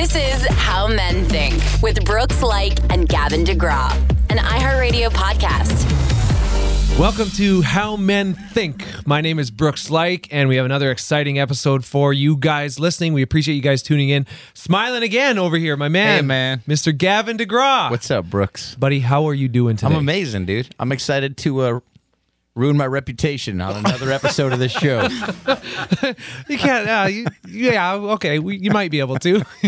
This is How Men Think with Brooks Laich and Gavin DeGraw, an iHeartRadio podcast. Welcome to How Men Think. My name is Brooks Laich, and we have another exciting episode for you guys listening. We appreciate you guys tuning in. Smiling again over here, my man. Hey, man. Mr. Gavin DeGraw. What's up, Brooks? Buddy, how are you doing today? I'm amazing, dude. I'm excited to uh, ruin my reputation on another episode of this show. You can't. Uh, you, yeah, okay. We, you might be able to.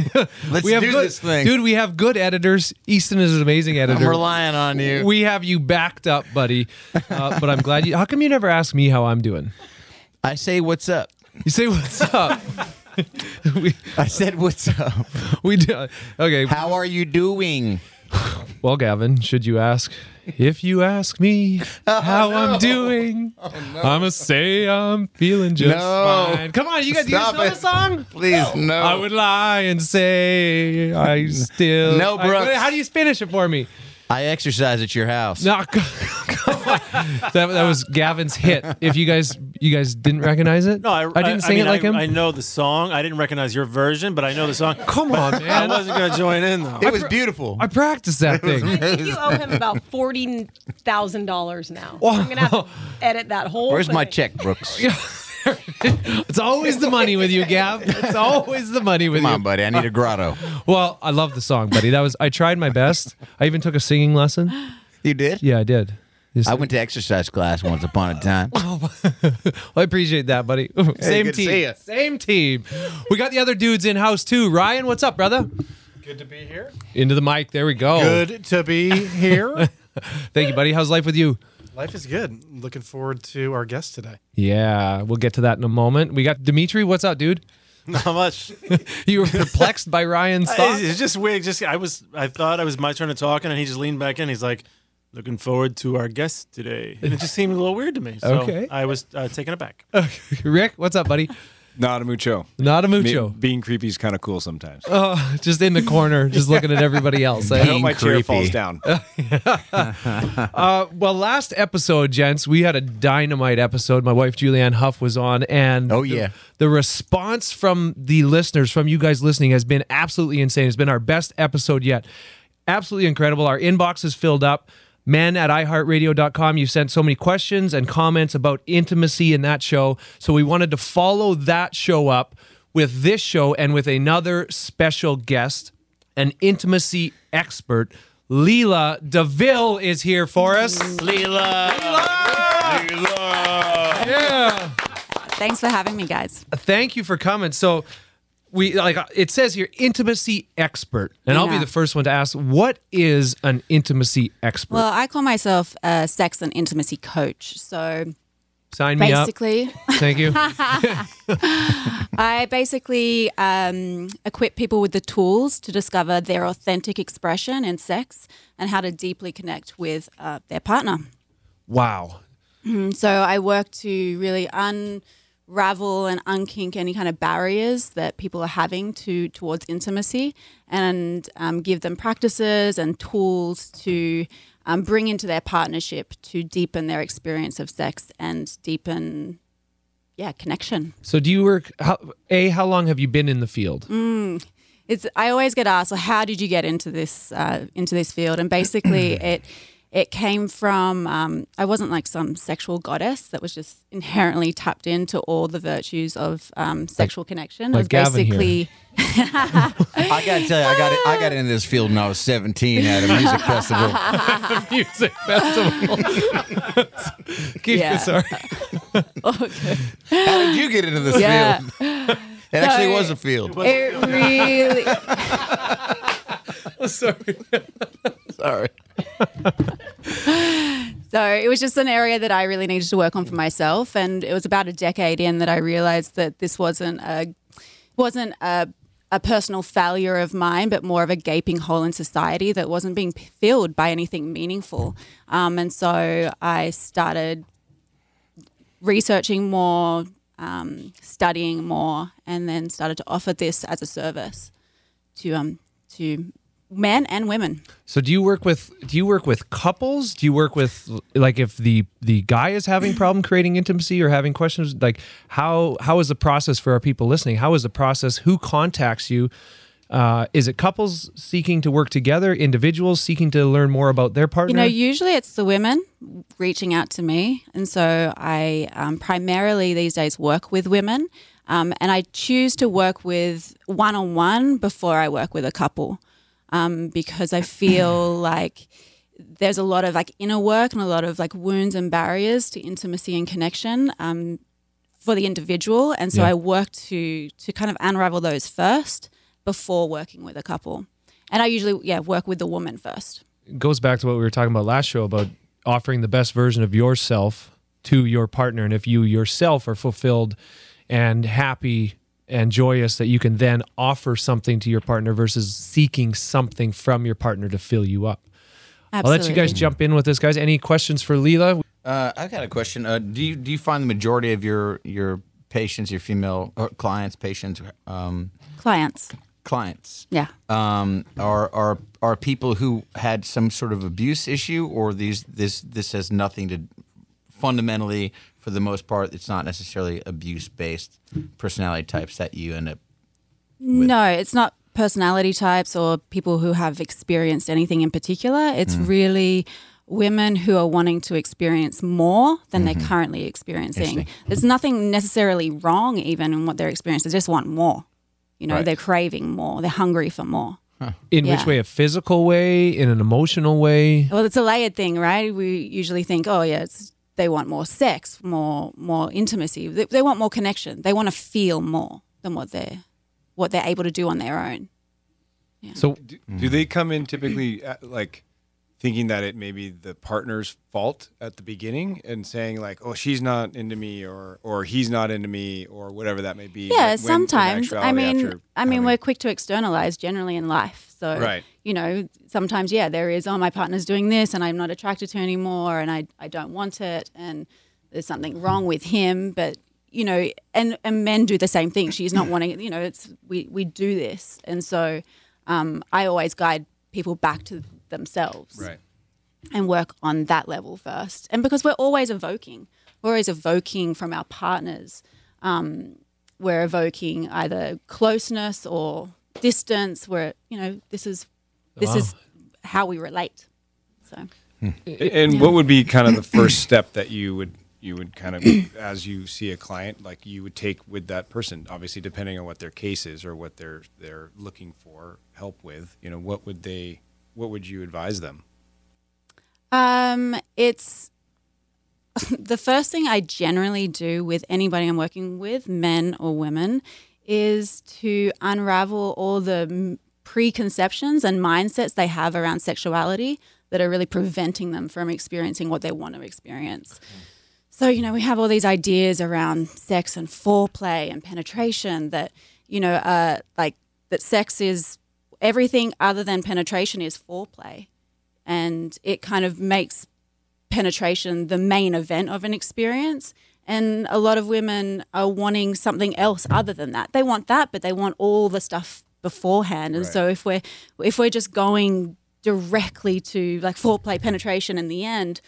Let's we have do good, this thing. dude. We have good editors. Easton is an amazing editor. I'm relying on you. we have you backed up, buddy. Uh, but I'm glad you. How come you never ask me how I'm doing? I say, what's up? You say what's up. we I said, what's up? we do. Okay. How are you doing? Well, Gavin, should you ask? If you ask me how oh, I'm doing, oh, I'ma say I'm feeling just No. fine. Come on, you guys, you guys Stop know the song? Please, no. I would lie and say I still. No, I- Brooks. how do you finish it for me? I exercise at your house. No. That, that was Gavin's hit. If you guys, you guys didn't recognize it. No, I, didn't sing mean, it like I, him. I know the song. I didn't recognize your version, but I know the song. Come on, man. I wasn't going to join in though. It was beautiful. I practiced that thing. I think you owe him about forty thousand dollars now. I'm gonna have to edit that whole. Where's my thing. check, Brooks? It's always the money with you, Gab. It's always the money with Come you. on, buddy. I need a uh, grotto. Well, I love the song, buddy. That was I tried my best. I even took a singing lesson. You did? Yeah, I did. Just- I went to exercise class once upon a time. Oh, I appreciate that, buddy. Same good to team. see. Same team. We got the other dudes in house too. Ryan, what's up, brother? Good to be here. Into the mic. There we go. Good to be here. Thank you, buddy. How's life with you? Life is good. Looking forward to our guest today. Yeah, we'll get to that in a moment. We got Dimitri. What's up, dude? Not much. You were perplexed by Ryan's it's, thoughts. it's just weird. Just I was. I thought I was my turn to talk, and he just leaned back in. He's like, "Looking forward to our guest today," and it just seemed a little weird to me. So Okay. I was uh, taken aback. Rick, what's up, buddy? Not a mucho. Not a Me- mucho. being creepy is kind of cool sometimes. Oh, just in the corner, just looking at everybody else. I hope my chair falls down. Uh, well, last episode, gents, we had a dynamite episode. My wife Julianne Hough was on, and Oh, the- yeah. the, response from the listeners, from you guys listening, has been absolutely insane. It's been our best episode yet. Absolutely incredible. Our inbox is filled up. Men at iHeartRadio.com. You sent so many questions and comments about intimacy in that show. So we wanted to follow that show up with this show and with another special guest, an intimacy expert. Leela DeVille is here for us. Yeah. Thanks for having me, guys. Thank you for coming. So we like it says here intimacy expert. And I'll be Yeah. the first one to ask what is an intimacy expert? Well, I call myself a sex and intimacy coach. So Sign me up. basically, Thank you. I basically um, equip people with the tools to discover their authentic expression in sex and how to deeply connect with uh, their partner. wow. So I work to really unravel and unkink any kind of barriers that people are having to towards intimacy, and um, give them practices and tools to um, bring into their partnership to deepen their experience of sex and deepen, yeah, connection. So do you work how, A, how long have you been in the field? It's I always get asked, well, how did you get into this uh, into this field? And basically, it it came from um, I wasn't like some sexual goddess that was just inherently tapped into all the virtues of um, sexual connection. like I was Gavin here. basically I gotta tell you, I got. I got into this field when I was 17 at a music festival. Music festival. Keep Yeah. sorry. okay. How did you get into this Yeah. field? It actually was a field. It really sorry. Sorry. So it was just an area that I really needed to work on for myself, and it was about a decade in that I realized that this wasn't a wasn't a a personal failure of mine, but more of a gaping hole in society that wasn't being filled by anything meaningful. Um, and so I started researching more, um, studying more, and then started to offer this as a service to um to men and women. So do you work with do you work with couples? Do you work with like if the the guy is having problem creating intimacy or having questions like how how is the process for our people listening? How is the process? Who contacts you? Uh, is it couples seeking to work together, individuals seeking to learn more about their partner? You know, usually it's the women reaching out to me. And so I um, primarily these days work with women. Um, and I choose to work with one on one before I work with a couple um, because I feel like there's a lot of like inner work and a lot of like wounds and barriers to intimacy and connection um, for the individual. And so Yeah. I work to to kind of unravel those first before working with a couple. And I usually, yeah, work with the woman first. it goes back to what we were talking about last show about offering the best version of yourself to your partner. And if you yourself are fulfilled and happy and joyous, that you can then offer something to your partner versus seeking something from your partner to fill you up. I'll let you guys jump in with this, guys. Any questions for Leela? Uh, I got a question. Uh, do you do you find the majority of your your patients, your female uh, clients, patients, um, clients. clients, Yeah. um, are are are people who had some sort of abuse issue, or these this this has nothing to fundamentally, for the most part, it's not necessarily abuse based personality types that you end up. No, it's not personality types or people who have experienced anything in particular. It's mm-hmm. really women who are wanting to experience more than they're mm-hmm. currently experiencing. There's nothing necessarily wrong even in what they're experiencing. They just want more. You know, Right. they're craving more. They're hungry for more. In which way? A physical way? In an emotional way? Well, it's a layered thing, right? We usually think, oh yeah, it's they want more sex, more more intimacy. They, they want more connection. They want to feel more than what they're what they're able to do on their own. So Do, do they come in typically uh, like thinking that it may be the partner's fault at the beginning and saying like, "Oh, she's not into me," or "or he's not into me," or whatever that may be? Yeah, when- sometimes. I mean, I mean, having- we're quick to externalize generally in life. So, Right. you know, sometimes, yeah, there is, oh, my partner's doing this and I'm not attracted to anymore and I, I don't want it and there's something wrong with him. But, you know, and, and men do the same thing. She's not wanting it. You know, it's, we, we do this. And so um, I always guide people back to themselves right. and work on that level first. And because we're always evoking, we're always evoking from our partners. Um, we're evoking either closeness or distance. Where you know this is this is how we relate. So And what would be kind of the first step that you would you would kind of as you see a client like you would take with that person obviously depending on what their case is or what they're they're looking for help with you know what would they what would you advise them um, it's the first thing I generally do with anybody I'm working with, men or women, is to unravel all the preconceptions and mindsets they have around sexuality that are really preventing them from experiencing what they want to experience. So, you know, we have all these ideas around sex and foreplay and penetration that, you know, uh, like that sex is everything other than penetration is foreplay. And it kind of makes penetration the main event of an experience. And a lot of women are wanting something else other than that. They want that, but they want all the stuff beforehand. And so if we're if we're just going directly to like foreplay penetration in the end,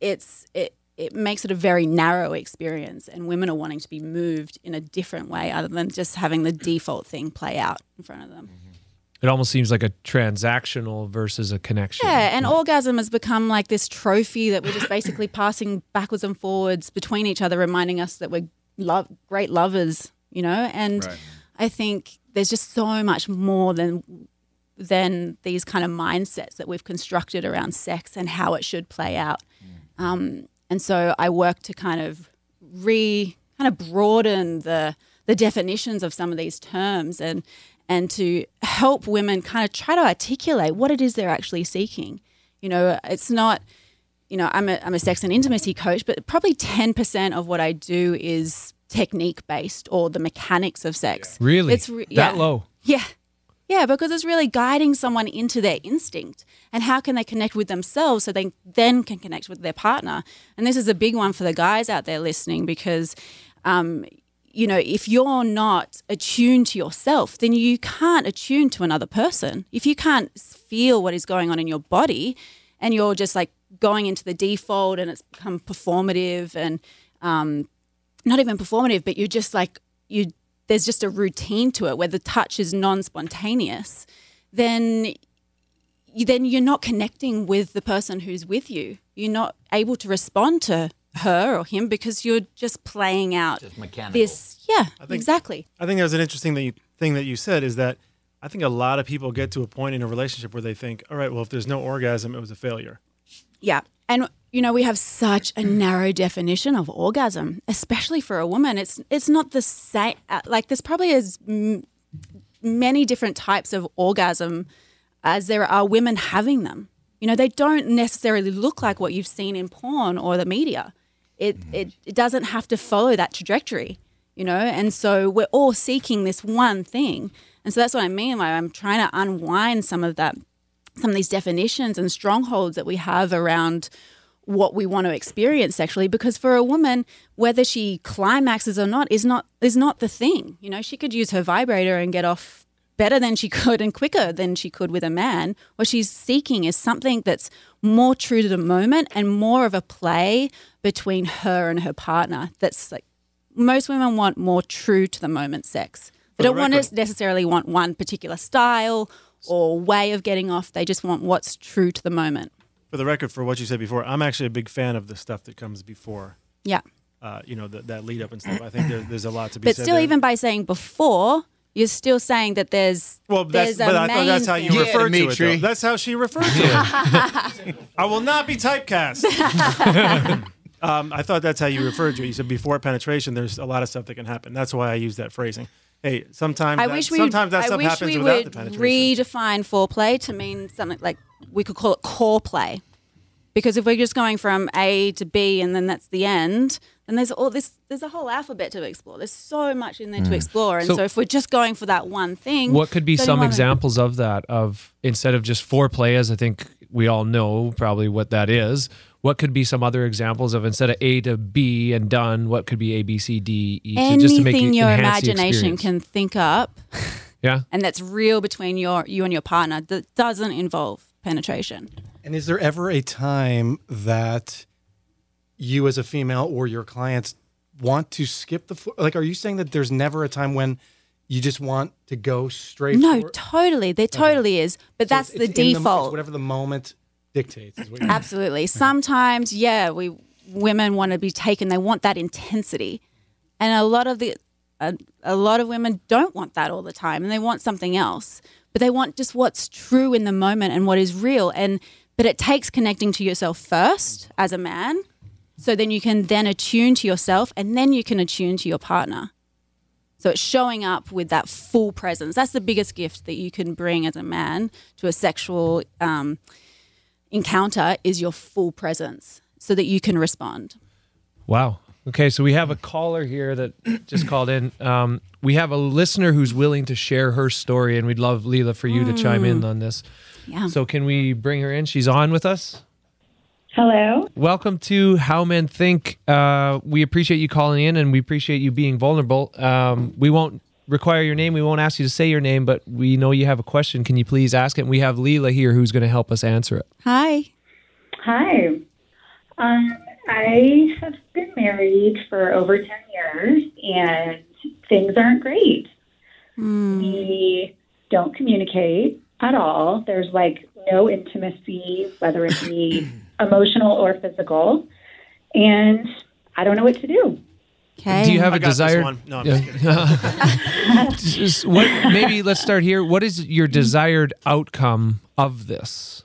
it's it it makes it a very narrow experience and women are wanting to be moved in a different way other than just having the default thing play out in front of them. Mm-hmm. It almost seems like a transactional versus a connection. Yeah, and orgasm has become like this trophy that we're just basically passing backwards and forwards between each other, reminding us that we're love great lovers, you know. And Right. I think there's just so much more than than these kind of mindsets that we've constructed around sex and how it should play out. Um, and so I work to kind of re kind of broaden the the definitions of some of these terms and and to help women kind of try to articulate what it is they're actually seeking. You know, it's not you know, I'm a, I'm a sex and intimacy coach, but probably 10% of what I do is technique based or the mechanics of sex. Really? It's re- That yeah. low? Yeah. Yeah, because it's really guiding someone into their instinct and how can they connect with themselves so they then can connect with their partner. And this is a big one for the guys out there listening because, um, you know, if you're not attuned to yourself, then you can't attune to another person. If you can't feel what is going on in your body and you're just like going into the default and it's become performative and um, not even performative, but you're just like, you there's just a routine to it where the touch is non-spontaneous, then you, then you're not connecting with the person who's with you. You're not able to respond to her or him because you're just playing out Just mechanical. this. Yeah, think- exactly. I think that was an interesting that you, thing that you said is that I think a lot of people get to a point in a relationship where they think, all right, well, if there's no orgasm, it was a failure. Yeah. And you know, we have such a narrow definition of orgasm, especially for a woman. It's it's not the same uh, like there's probably as m- many different types of orgasm as there are women having them. You know, they don't necessarily look like what you've seen in porn or the media. It mm-hmm. it, it doesn't have to follow that trajectory, you know? And so we're all seeking this one thing. And so that's what I mean by I'm trying to unwind some of that some of these definitions and strongholds that we have around what we want to experience sexually because for a woman whether she climaxes or not is not is not the thing you know she could use her vibrator and get off better than she could and quicker than she could with a man what she's seeking is something that's more true to the moment and more of a play between her and her partner that's like most women want more true to the moment sex they don't want to necessarily want one particular style or way of getting off they just want what's true to the moment For the record, for what you said before, I'm actually a big fan of the stuff that comes before, yeah uh, you know, the, that lead up and stuff. I think there, there's a lot to be said. But said. still, there. even by saying before, you're still saying that there's Well, that's, there's a but I thought that's how you thing. Yeah, referred to it. Though. That's how she referred to it. I will not be typecast. um, I thought that's how you referred to it. You said before penetration, there's a lot of stuff that can happen. That's why I use that phrasing. Hey, sometimes I that, wish we sometimes that I stuff wish happens we without would the penetration. redefine foreplay to mean something like we could call it core play. Because if we're just going from A to B and then that's the end, then there's all this there's a whole alphabet to explore. There's so much in there to explore. And So- so, if we're just going for that one thing, What could be some you wanna- examples of that? Of instead of just foreplay, as I think we all know probably what that is. What could be some other examples of instead of A to B and done? What could be A, B, C, D, E? to- Anything just to make you your imagination can think up Yeah. and that's real between your you and your partner that doesn't involve penetration. And is there ever a time that you, as a female or your clients, want to skip the floor? Like, are you saying that there's never a time when you just want to go straight? No, for- totally. There totally is. But So that's it's- the it's in it's default. whatever the moment dictates. Absolutely. Sometimes, yeah, we women want to be taken. They want that intensity, and a lot of the a, a lot of women don't want that all the time, and they want something else. But they want just what's true in the moment and what is real. And but it takes connecting to yourself first as a man, so then you can then attune to yourself, and then you can attune to your partner. So it's showing up with that full presence. That's the biggest gift that you can bring as a man to a sexual um, encounter is your full presence so that you can respond. Wow. Okay, so we have a caller here that just called in. Um, we have a listener who's willing to share her story, and we'd love Leela for you to chime in on this. Yeah. So, can we bring her in? She's on with us. Hello. Welcome to How Men Think. Uh, we appreciate you calling in, and we appreciate you being vulnerable. Um, we won't require your name. We won't ask you to say your name, but we know you have a question. Can you please ask it? And we have Leela here who's going to help us answer it. Hi. Hi. Um, I have been married for over 10 years and things aren't great. We don't communicate at all. There's like no intimacy, whether it be emotional or physical. And I don't know what to do. Okay. Do you have I a desired? one. No, I'm just kidding. Just what? Maybe let's start here. What is your mm-hmm. desired outcome of this?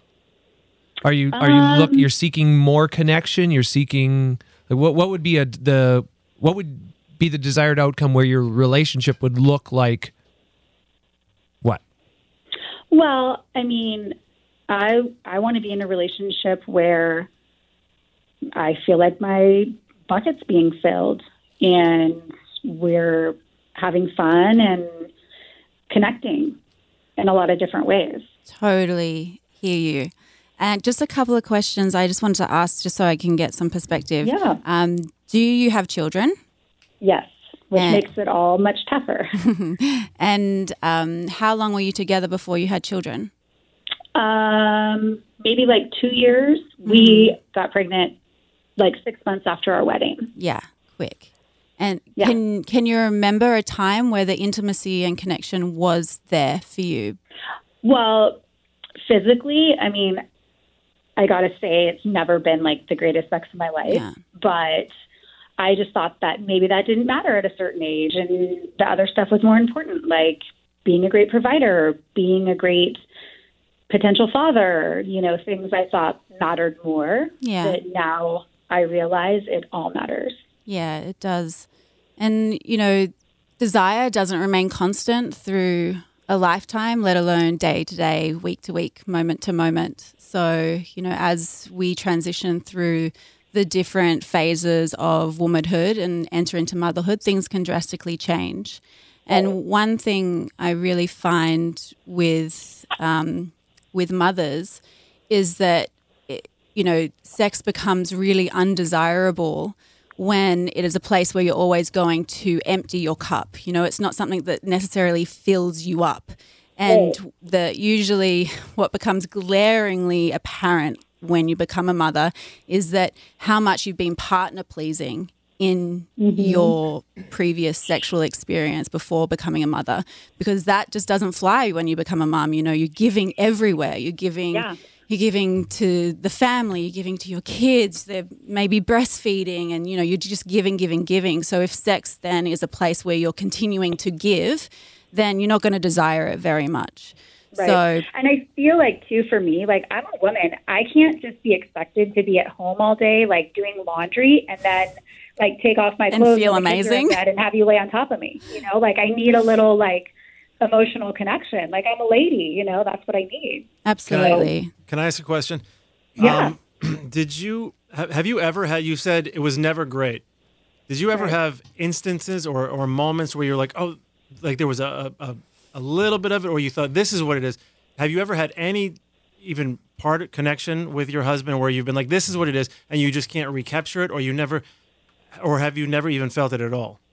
Are you are you look? Um, you're seeking more connection. You're seeking like, what? What would be a the what would be the desired outcome where your relationship would look like? What? Well, I mean, I I want to be in a relationship where I feel like my bucket's being filled and we're having fun and connecting in a lot of different ways. Totally hear you. And just a couple of questions I just wanted to ask just so I can get some perspective. Yeah. Um, do you have children? Yes, which And- makes it all much tougher. And um, how long were you together before you had children? um, maybe like 2 years. We got pregnant like 6 months after our wedding. Yeah, quick. And Yeah. can can you remember a time where the intimacy and connection was there for you? Well, physically, I mean, I gotta say, it's never been like the greatest sex of my life. Yeah. But I just thought that maybe that didn't matter at a certain age, and the other stuff was more important, like being a great provider, being a great potential father. You know, things I thought mattered more. Yeah. That now I realize it all matters. Yeah, it does. And, you know, desire doesn't remain constant through a lifetime, let alone day to day, week to week, moment to moment. So, you know, as we transition through the different phases of womanhood and enter into motherhood, things can drastically change. And one thing I really find with um, with mothers is that it, you know sex becomes really undesirable when it is a place where you're always going to empty your cup. You know, it's not something that necessarily fills you up. And the usually what becomes glaringly apparent when you become a mother is that how much you've been partner pleasing in mm-hmm. your previous sexual experience before becoming a mother because that just doesn't fly when you become a mom you know you're giving everywhere you're giving Yeah. You're giving to the family you're giving to your kids they're maybe breastfeeding and you know you're just giving giving giving so if sex then is a place where you're continuing to give then you're not going to desire it very much Right. so and I feel like too for me, like I'm a woman. I can't just be expected to be at home all day, like doing laundry, and then like take off my And clothes feel when the kids are in amazing. and have you lay on top of me. You know, like I need a little like emotional connection. Like I'm a lady. You know, that's what I need. absolutely Can I ask a question? Yeah. Um, did you have, have you ever had? You said it was never great. Did you ever have instances or, or moments where you're like, oh, like there was a, a a little bit of it, or you thought this is what it is? Have you ever had any even part connection with your husband where you've been like, this is what it is, and you just can't recapture it, or you never, or have you never even felt it at all?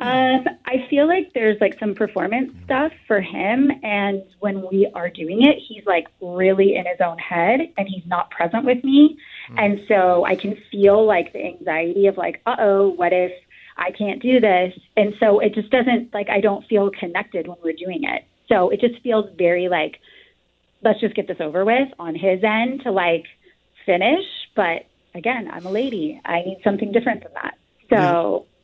Um, I feel like there's like some performance stuff for him, and when we are doing it, he's like really in his own head, and he's not present with me, and so I can feel like the anxiety of like, uh oh, what if I can't do this? And so it just doesn't like I don't feel connected when we're doing it. So it just feels very like, let's just get this over with on his end to like finish. But again, I'm a lady. I need something different than that. So. I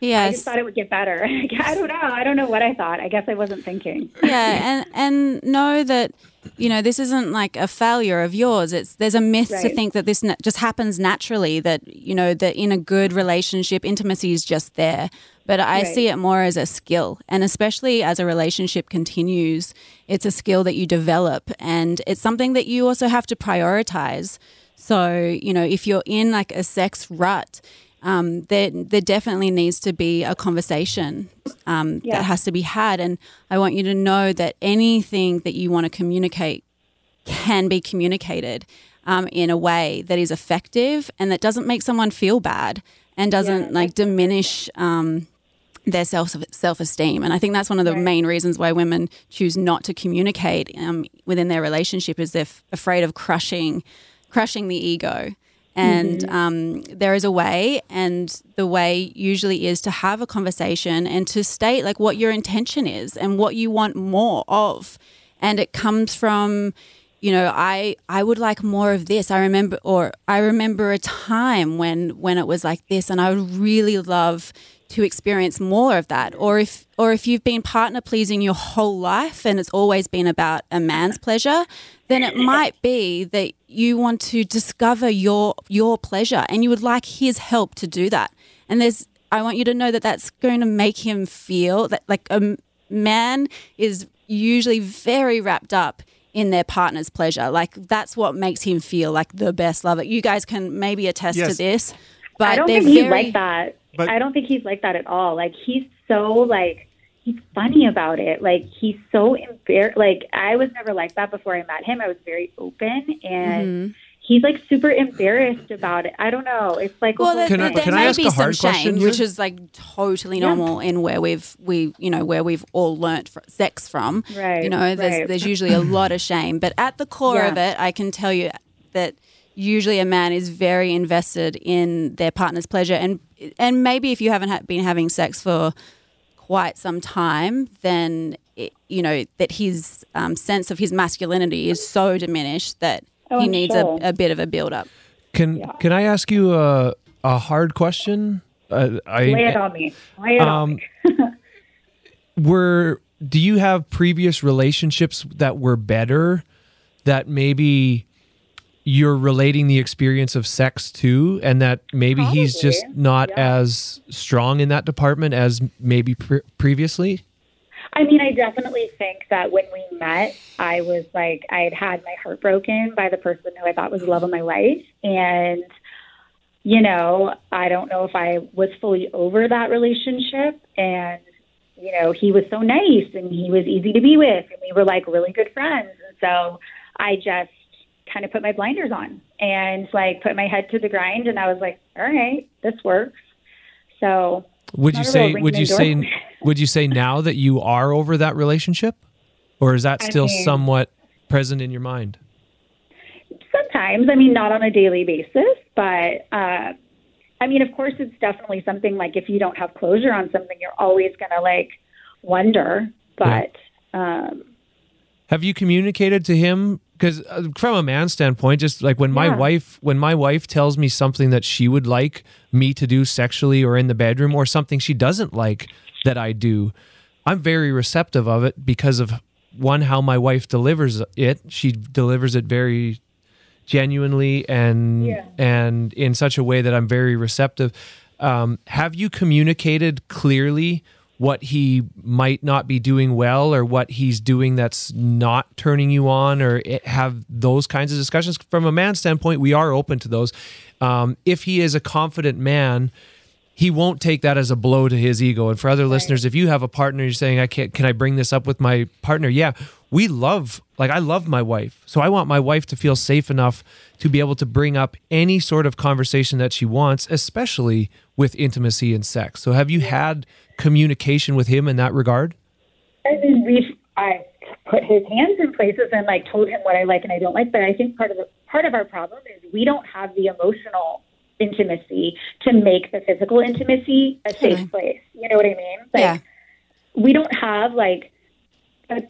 yes I just thought it would get better. I don't know. I don't know what I thought. I guess I wasn't thinking. yeah and and know that you know this isn't like a failure of yours it's there's a myth to think that this na- just happens naturally that you know that in a good relationship intimacy is just there but i Right. see it more as a skill and especially as a relationship continues it's a skill that you develop and it's something that you also have to prioritize so you know if you're in like a sex rut um, there, there definitely needs to be a conversation um, Yeah. that has to be had. And I want you to know that anything that you want to communicate can be communicated um, in a way that is effective and that doesn't make someone feel bad and doesn't Yeah, like diminish um, their self self esteem. And I think that's one of the Right. main reasons why women choose not to communicate um, within their relationship is they're f- afraid of crushing crushing the ego. And um, there is a way, and the way usually is to have a conversation and to state like what your intention is and what you want more of. And it comes from, you know, I I would like more of this. I remember, or I remember a time when when it was like this, and I would really love to experience more of that. Or if or if you've been partner pleasing your whole life and it's always been about a man's pleasure then it might be that you want to discover your your pleasure and you would like his help to do that. And there's i want you to know that that's going to make him feel that like a man is usually very wrapped up in their partner's pleasure. Like that's what makes him feel like the best lover. You guys can maybe attest to this but I don't think he's very like that. But- I don't think he's like that at all. Like he's so like he's funny about it. Like he's so embarrassed. Like I was never like that before I met him. I was very open and. Mm-hmm. He's like super embarrassed about it. I don't know. It's like Well, there, Can I- there can I ask be a some hard shame, question which is like totally Yeah. normal in where we've we you know where we've all learnt fr- sex from. Right, You know, there's right. there's usually a lot of shame, but at the core Yeah. of it, I can tell you that usually a man is very invested in their partner's pleasure and and maybe if you haven't ha- been having sex for quite some time, then it, you know that his um, sense of his masculinity is so diminished that Oh, he I'm needs sure. a, a bit of a build up. Can can I ask you a a hard question? Uh, I Lay it on me. Lay it on um, me. were do you have previous relationships that were better that maybe you're relating the experience of sex to and that maybe he's just not yeah. as strong in that department as maybe pre- previously I mean, I definitely think that when we met, I was like, I had had my heart broken by the person who I thought was the love of my life. And, you know, I don't know if I was fully over that relationship. And, you know, he was so nice and he was easy to be with. And we were like really good friends. And so I just kind of put my blinders on and like put my head to the grind. And I was like, all right, this works. So, would you say would you say would you say now that you are over that relationship or is that I still mean- somewhat present in your mind sometimes i mean not on a daily basis but uh i mean of course it's definitely something like if you don't have closure on something you're always going to like wonder but um Have you communicated to him? Because uh, from a man's standpoint, just like when my Yeah. wife, when my wife tells me something that she would like me to do sexually or in the bedroom, or something she doesn't like that I do, I'm very receptive of it because of one how my wife delivers it. She delivers it very genuinely and Yeah. and in such a way that I'm very receptive. Um, have you communicated clearly what he might not be doing well or what he's doing that's not turning you on or it- have those kinds of discussions from a man's standpoint we are open to those um, if he is a confident man he won't take that as a blow to his ego. And for other listeners, if you have a partner, you're saying, "I can't. Can I bring this up with my partner?" Yeah, we love. Like I love my wife, so I want my wife to feel safe enough to be able to bring up any sort of conversation that she wants, especially with intimacy and sex. So, have you had communication with him in that regard? i mean we've i put his hands in places and like told him what i like and i don't like but i think part of the part of our problem is we don't have the emotional intimacy to make the physical intimacy a safe Totally. place you know what i mean like yeah. we don't have like a,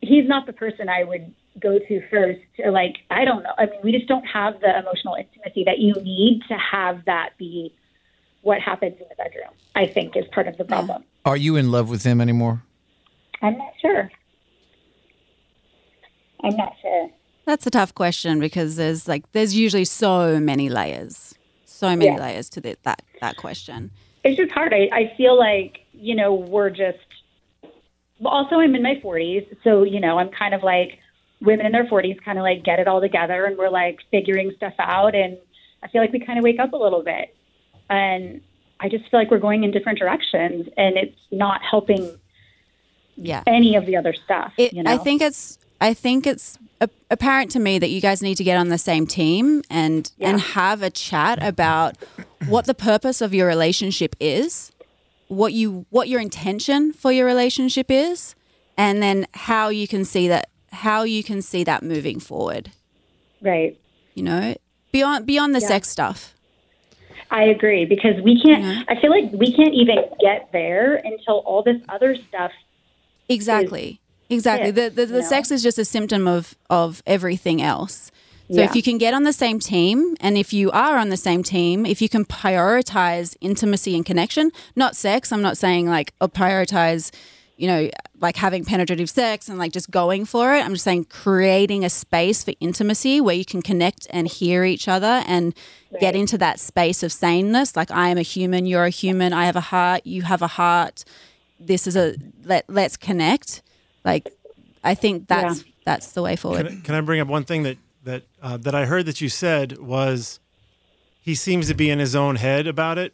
he's not the person I would go to first to like I don't know. I mean, we just don't have the emotional intimacy that you need to have that be what happens in the bedroom. I think is part of the problem. Are you in love with him anymore? I'm not sure. I'm not sure. That's a tough question because there's like there's usually so many layers, so many Yeah. layers to the, that that question. It's just hard. I, I feel like, you know, we're just well, also I'm in my 40s, so you know, I'm kind of like women in their 40s kind of like get it all together and we're like figuring stuff out and I feel like we kind of wake up a little bit. And I just feel like we're going in different directions and it's not helping Yeah. any of the other stuff, It, you know. I think it's I think it's apparent to me that you guys need to get on the same team and and have a chat about what the purpose of your relationship is, what you what your intention for your relationship is, and then how you can see that how you can see that moving forward. right. You know, beyond beyond the Yeah. sex stuff. I agree because we can't mm-hmm. I feel like we can't even get there until all this other stuff Exactly. Exactly. The the, the sex is just a symptom of of everything else. So Yeah. if you can get on the same team and if you are on the same team, if you can prioritize intimacy and connection, not sex, I'm not saying like oh, prioritize, you know, like having penetrative sex and like just going for it. I'm just saying creating a space for intimacy where you can connect and hear each other and get into that space of saneness. Like I am a human, you're a human, I have a heart, you have a heart. This is a let let's connect. Like I think that's that's the way forward. Can I, can I bring up one thing that that uh, that I heard that you said was he seems to be in his own head about it.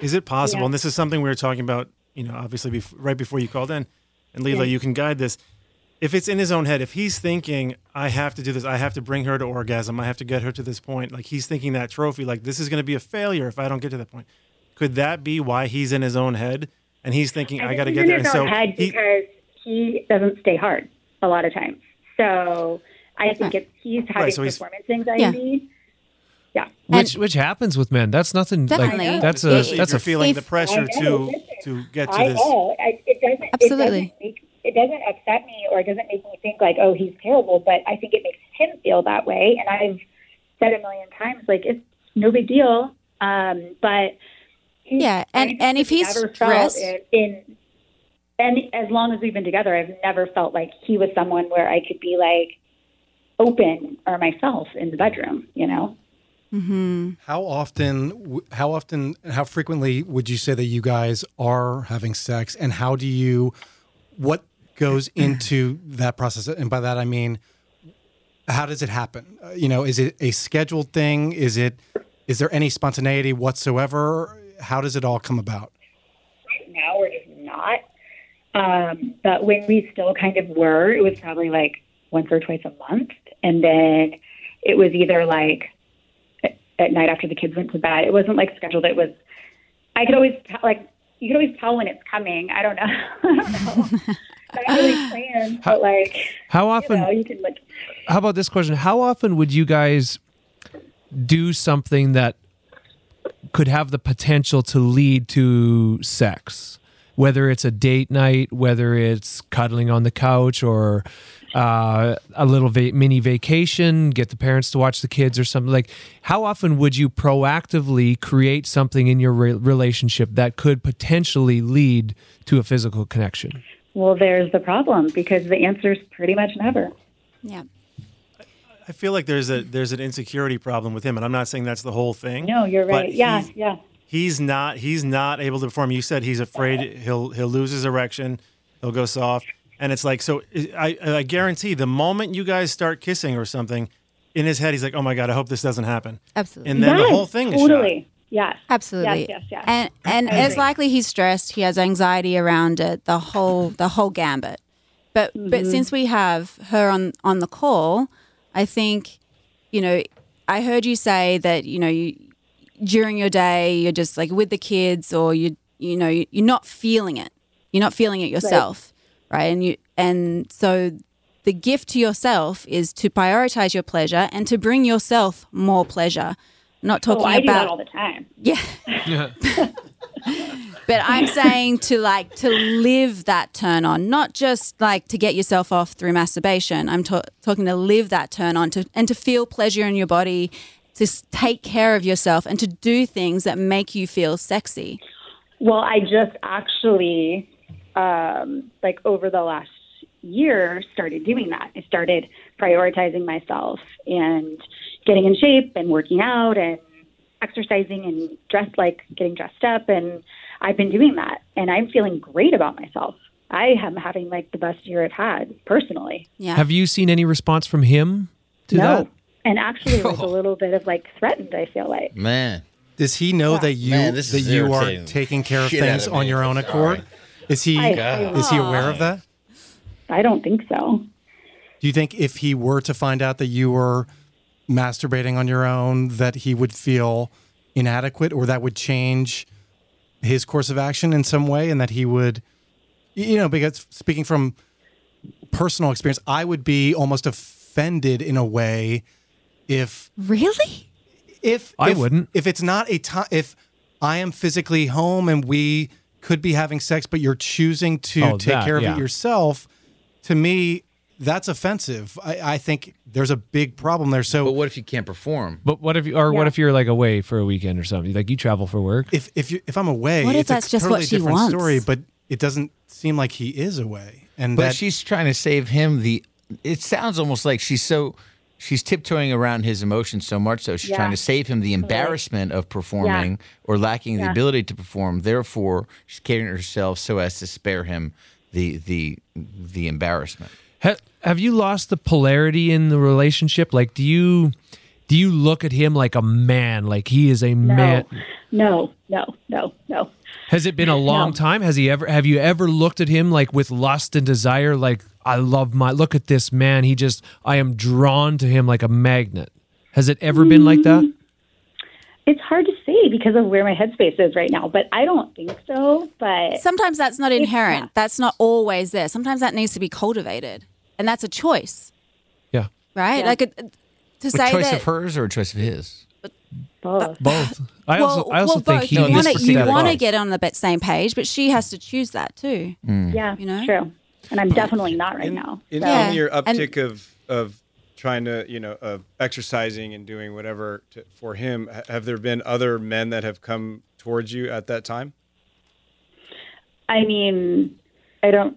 Is it possible? Yeah. And this is something we were talking about, you know, obviously bef- right before you called in. And Leela, you can guide this. If it's in his own head, if he's thinking, I have to do this, I have to bring her to orgasm, I have to get her to this point, like he's thinking that trophy, like this is going to be a failure if I don't get to that point. Could that be why he's in his own head and he's thinking, I, think got to he's get in there? his And so own head he, because he doesn't stay hard a lot of times. So I think it's he's having Right, so he's- performance anxiety. Yeah. Which which happens with men. That's nothing. Definitely. Like, that's a Especially that's a feeling if- the pressure to to get to I this. know. I, it doesn't. Absolutely. It doesn't, make, it doesn't upset me, or it doesn't make me think like, oh, he's terrible. But I think it makes him feel that way. And I've said a million times, like, it's no big deal. Um, but Yeah, and- I've and if he's never felt stressed- in, in and as long as we've been together, I've never felt like he was someone where I could be like open or myself in the bedroom. You know. How often, how often, how frequently would you say that you guys are having sex, and how do you, what goes into that process? And by that I mean, how does it happen? Uh, you know, is it a scheduled thing? Is it, is there any spontaneity whatsoever? How does it all come about? Right now we're just not. Um, but when we still kind of were, it was probably like once or twice a month. And then it was either like at- night after the kids went to bed. It wasn't like scheduled. It was, I could always, like, you could always tell when it's coming. I don't know. I don't know. Not really planned, but like, how you often know, you can like, how about this question? How often would you guys do something that could have the potential to lead to sex? Whether it's a date night, whether it's cuddling on the couch, or uh, a little va- mini vacation, get the parents to watch the kids, or something like. How often would you proactively create something in your re- relationship that could potentially lead to a physical connection? well, there's the problem because the answer is pretty much never. Yeah. I feel like there's a there's an insecurity problem with him, and I'm not saying that's the whole thing. No, you're right. Yeah, he's- yeah. He's not he's not able to perform. You said he's afraid he'll he'll lose his erection, he'll go soft, and it's like so. I I guarantee the moment you guys start kissing or something, in his head he's like, oh my god, I hope this doesn't happen. Absolutely. And then the whole thing is totally. shot. Yes. Absolutely. Yes, yes, yes. And and I it's likely he's stressed. He has anxiety around it. The whole the whole gambit. But Mm-hmm. but since we have her on on the call, I think, you know, I heard you say that you know you during your day you're just like with the kids or you you know you- you're not feeling it. You're not feeling it yourself, right? And you and so the gift to yourself is to prioritize your pleasure and to bring yourself more pleasure. Not oh, talking Oh, I do about that all the time. yeah. yeah. but I'm saying to like to live that turn on, not just like to get yourself off through masturbation. I'm ta- talking to live that turn on to and to feel pleasure in your body, to s- take care of yourself and to do things that make you feel sexy. Well, I just actually, um, like over the last year, started doing that. I started prioritizing myself and getting in shape and working out and exercising and dressed like getting dressed up. And I've been doing that, and I'm feeling great about myself. I am having like the best year I've had personally. Yeah. Have you seen any response from him to no. that? And actually, was a little bit of like threatened. I feel like. Man. Does he know that you Man, this that is you are taking care of Shit things of on your own accord? Is he I- is he aware of that? I don't think so. Do you think if he were to find out that you were masturbating on your own, that he would feel inadequate, or that would change his course of action in some way, and that he would, you know, because speaking from personal experience, I would be almost offended in a way if really? if I if- wouldn't. if it's not a time if I am physically home and we could be having sex, but you're choosing to Oh, take that, care of yeah. it yourself. To me, that's offensive. I, I think there's a big problem there. So But what if you can't perform? But what if you or what if you're like away for a weekend or something? Like you travel for work. if if you if I'm away, What if it's a that's just what totally she different wants? story. But it doesn't seem like he is away, and But that she's trying to save him the. It sounds almost like she's so. She's tiptoeing around his emotions so much, so she's Yeah. trying to save him the embarrassment of performing or lacking the Yeah. ability to perform. Therefore, she's catering herself so as to spare him the the the embarrassment. Ha- have you lost the polarity in the relationship? Like, do you do you look at him like a man? Like he is a No, man? no, no, no, no. Has it been a long No. time? Has he ever? Have you ever looked at him like with lust and desire? Like I love my look at this man. He just I am drawn to him like a magnet. Has it ever been like that? Mm. It's hard to say because of where my headspace is right now, but I don't think so. But Sometimes that's not inherent. not. That's not always there. Sometimes that needs to be cultivated, and that's a choice, Yeah. right? Yeah. Like a, to A say choice that of hers or a choice of his? Both. Both. I also I also well, think both. he you want to to you want to get on the same page, but she has to choose that too. Mm. Yeah, You know? true. And I'm definitely not right in, now. in, so- Yeah. in your and- uptick of of trying to you know of exercising and doing whatever to, for him have there been other men that have come towards you at that time I mean, I don't.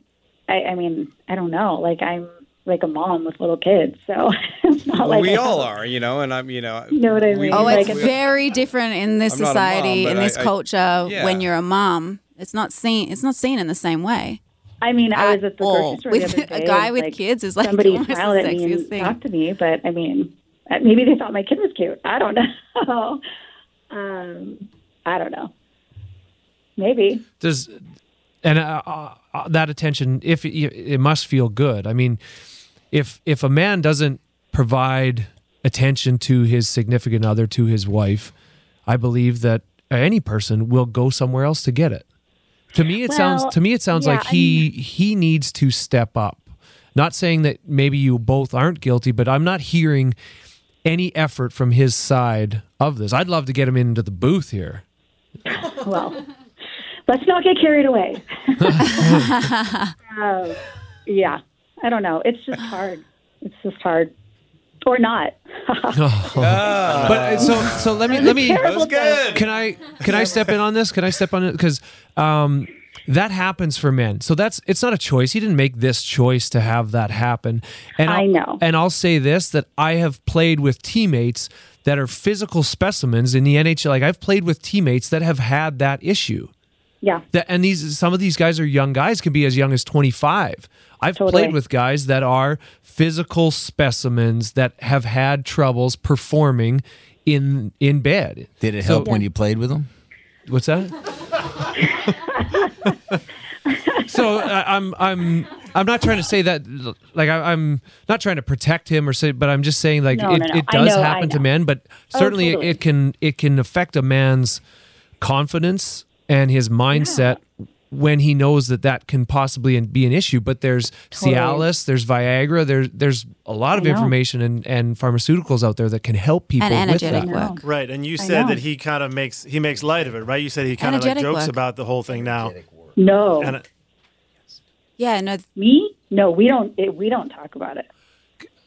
I, I mean, I don't know. Like I'm like a mom with little kids, so it's not well, like we I all have- are you know and i'm you know You know what I we- mean? Oh, it's it's- very different in this I'm not a mom, society, in this I- I- culture. Yeah. When you're a mom, it's not seen. It's not seen in the same way. I mean, I was at the all. grocery store With the other a guy with like, kids is like somebody almost the smiled at me sexiest and thing. talked to me, but I mean, uh, maybe they thought my kid was cute. I don't know. um, I don't know. Maybe. Does and uh, uh, that attention, if it, it must feel good. I mean, if if a man doesn't provide attention to his significant other, to his wife, I believe that any person will go somewhere else to get it. To me, it sounds to me it sounds yeah, like I he he needs to step up. Not saying that maybe you both aren't guilty, but I'm not hearing any effort from his side of this. I'd love to get him into the booth here. Well, let's not get carried away. uh, yeah, I don't know. It's just hard. It's just hard, or not. But uh, so so let me let me Terrible was good. thing. can I can I step in on this? Can I step on it because um, that happens for men. So that's it's not a choice. He didn't make this choice to have that happen. And I I'll- know. And I'll say this that I have played with teammates that are physical specimens in the NHL. Like I've played with teammates that have had that issue. Yeah, That and these some of these guys are young guys, can be as young as 25. I've Totally. played with guys that are physical specimens that have had troubles performing in in bed. Did it So- help when you played with them? What's that? so I, I'm I'm I'm not trying to say that like I, I'm not trying to protect him or say, but I'm just saying like No, it, no, no. it does know, happen to men, but Oh, certainly totally. it can it can affect a man's confidence and his mindset. When he knows that that can possibly be an issue, but there's Totally. Cialis, there's Viagra, there's there's a lot of information and, and pharmaceuticals out there that can help people And with energetic that. work. Right, and you said that he kind of makes he makes light of it, right? You said he kind of like jokes work. about the whole thing now. no, And Yeah, no, me. No, we don't. It, we don't talk about it.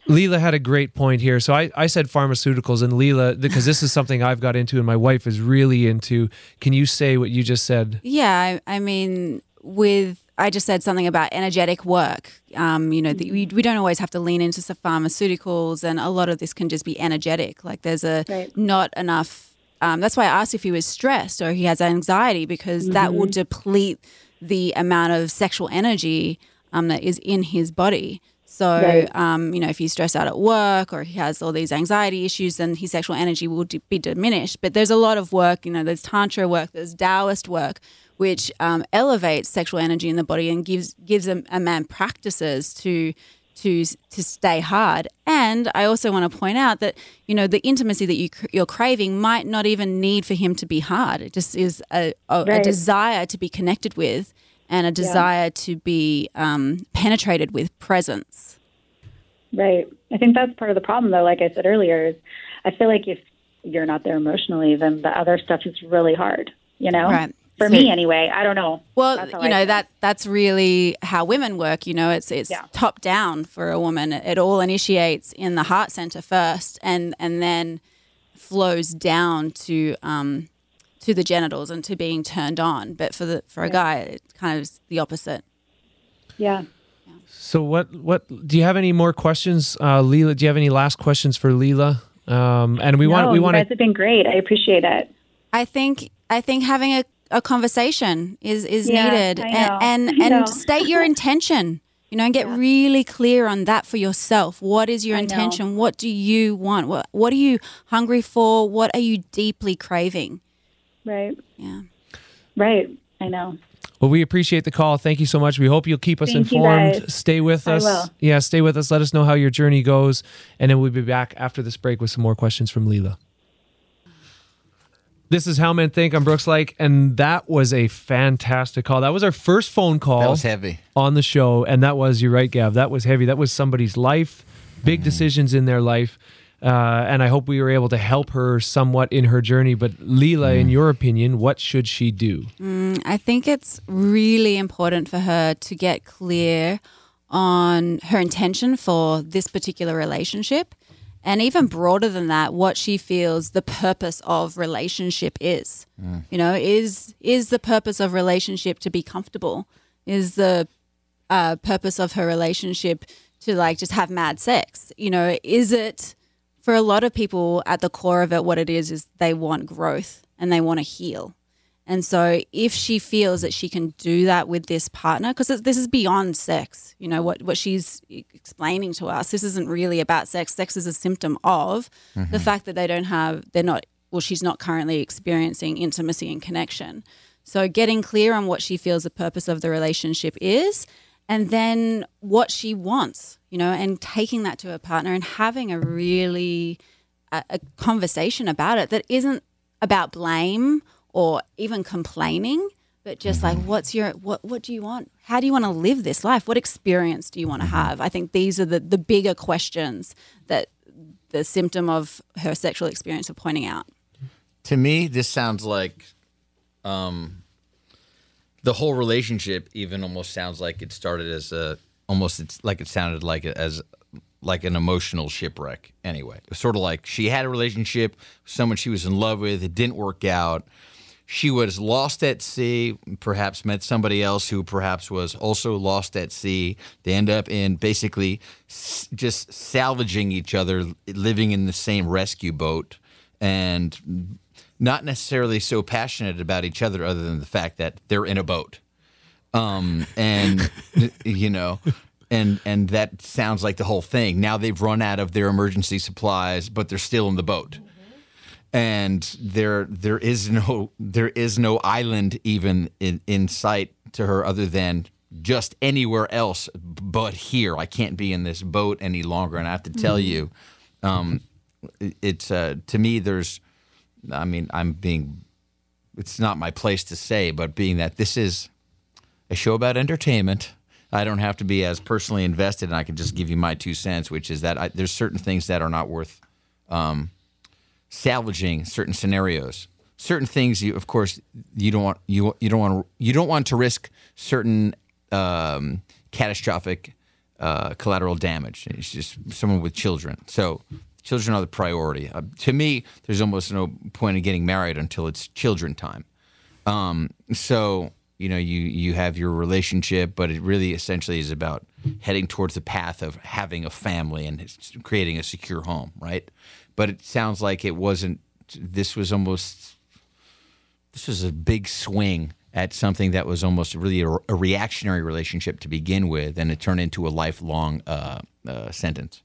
Leela had a great point here. So I, I said pharmaceuticals, and Leela, because this is something I've got into and my wife is really into. Can you say what you just said? Yeah, I, I mean, with I just said something about energetic work. Um, you know, the, we, we don't always have to lean into some pharmaceuticals, and a lot of this can just be energetic. Like there's a Right. not enough. Um, that's why I asked if he was stressed or he has anxiety because that will deplete the amount of sexual energy um, that is in his body. So, Right. um, you know, if he's stressed out at work or he has all these anxiety issues, then his sexual energy will d- be diminished. But there's a lot of work, you know, there's Tantra work, there's Taoist work, which um, elevates sexual energy in the body and gives gives a, a man practices to to to stay hard. And I also want to point out that you know the intimacy that you cr- you're craving might not even need for him to be hard. It just is a, a, a desire to be connected with and a desire to be um, penetrated with presence. Right. I think that's part of the problem, though. Like I said earlier, is I feel like if you're not there emotionally, then the other stuff is really hard. You know, Right. for So- me anyway. I don't know. Well, you know that that's really how women work. You know, it's it's Yeah. top down for a woman. It all initiates in the heart center first, and and then flows down to um to the genitals and to being turned on. But for the for a guy, it kind of is the opposite. Yeah. So what what do you have any more questions, uh, Leela? Do you have any last questions for Leela? Um, and we no, want we you want guys to have been great. I appreciate it. I think I think having a, a conversation is is Yeah, needed I and know. and, I and state your intention. You know, and get really clear on that for yourself. What is your I know. intention? What do you want? What what are you hungry for? What are you deeply craving? Right. Yeah. Right. I know. Well, we appreciate the call. Thank you so much. We hope you'll keep us Thank informed. Stay with I us. will. Yeah, stay with us. Let us know how your journey goes, and then we'll be back after this break with some more questions from Leela. This is How Men Think. I'm Brooks Laich, and that was a fantastic call. That was our first phone call That was heavy. on the show, and that was you're right, Gav. That was heavy. That was somebody's life, big mm-hmm. decisions in their life. Uh, and I hope we were able to help her somewhat in her journey. But Leela, in your opinion, what should she do? I think it's really important for her to get clear on her intention for this particular relationship. And even broader than that, what she feels the purpose of relationship is. You know, is is the purpose of relationship to be comfortable? Is the uh, purpose of her relationship to like just have mad sex? You know, is it for a lot of people at the core of it, what it is is they want growth and they want to heal. And so, if she feels that she can do that with this partner, because this is beyond sex, you know, what, what she's explaining to us, this isn't really about sex. Sex is a symptom of the mm-hmm. fact that they don't have, they're not, well, she's not currently experiencing intimacy and connection. So, getting clear on what she feels the purpose of the relationship is, and then what she wants, you know, and taking that to her partner and having a really a, a conversation about it that isn't about blame or even complaining, but just like what's your what what do you want? How do you want to live this life? What experience do you want to have? I think these are the the bigger questions that the symptom of her sexual experience are pointing out. To me, this sounds like um, the whole relationship. Even almost sounds like it started as a almost it's like it sounded like it as like an emotional shipwreck. Anyway, it was sort of like she had a relationship someone she was in love with. It didn't work out. She was lost at sea. Perhaps met somebody else who perhaps was also lost at sea. They end up in basically s- just salvaging each other, living in the same rescue boat, and not necessarily so passionate about each other, other than the fact that they're in a boat. Um, and you know, and and that sounds like the whole thing. Now they've run out of their emergency supplies, but they're still in the boat. And there there is no there is no island even in, in sight to her other than just anywhere else but here. I can't be in this boat any longer. And I have to tell you, um, it's uh, to me there's I mean, I'm being it's not my place to say, but being that this is a show about entertainment, I don't have to be as personally invested, and I can just give you my two cents, which is that I, there's certain things that are not worth um, salvaging. Certain scenarios, certain things. You, of course, you don't want you you don't want you don't want to risk certain um, catastrophic uh, collateral damage. It's just someone with children. So children are the priority. Uh, to me, there's almost no point in getting married until it's children time. Um, so you know, you you have your relationship, but it really essentially is about heading towards the path of having a family and creating a secure home, right? But it sounds like it wasn't. This was almost. This was a big swing at something that was almost really a, a reactionary relationship to begin with, and it turned into a lifelong uh, uh, sentence.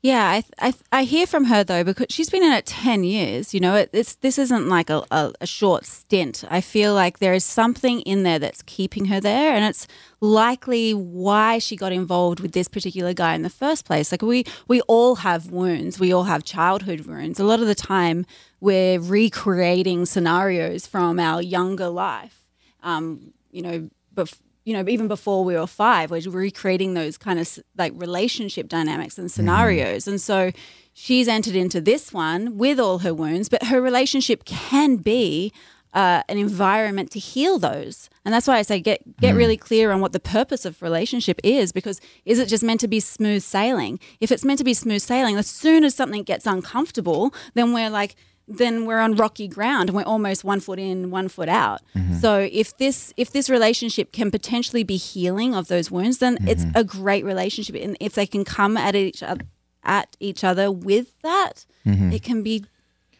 Yeah, I, I I hear from her though because she's been in it ten years. You know, it, it's this isn't like a, a, a short stint. I feel like there is something in there that's keeping her there, and it's likely why she got involved with this particular guy in the first place. Like we we all have wounds, we all have childhood wounds. A lot of the time, we're recreating scenarios from our younger life. Um, you know, but you know, even before we were five, we're recreating those kind of like relationship dynamics and scenarios. And so she's entered into this one with all her wounds, but her relationship can be uh, an environment to heal those. And that's why I say get get really clear on what the purpose of relationship is because is it just meant to be smooth sailing? If it's meant to be smooth sailing, as soon as something gets uncomfortable, then we're like then we're on rocky ground and we're almost one foot in, one foot out. Mm-hmm. So if this if this relationship can potentially be healing of those wounds, then it's mm-hmm. a great relationship. And if they can come at each other at each other with that, mm-hmm. it can be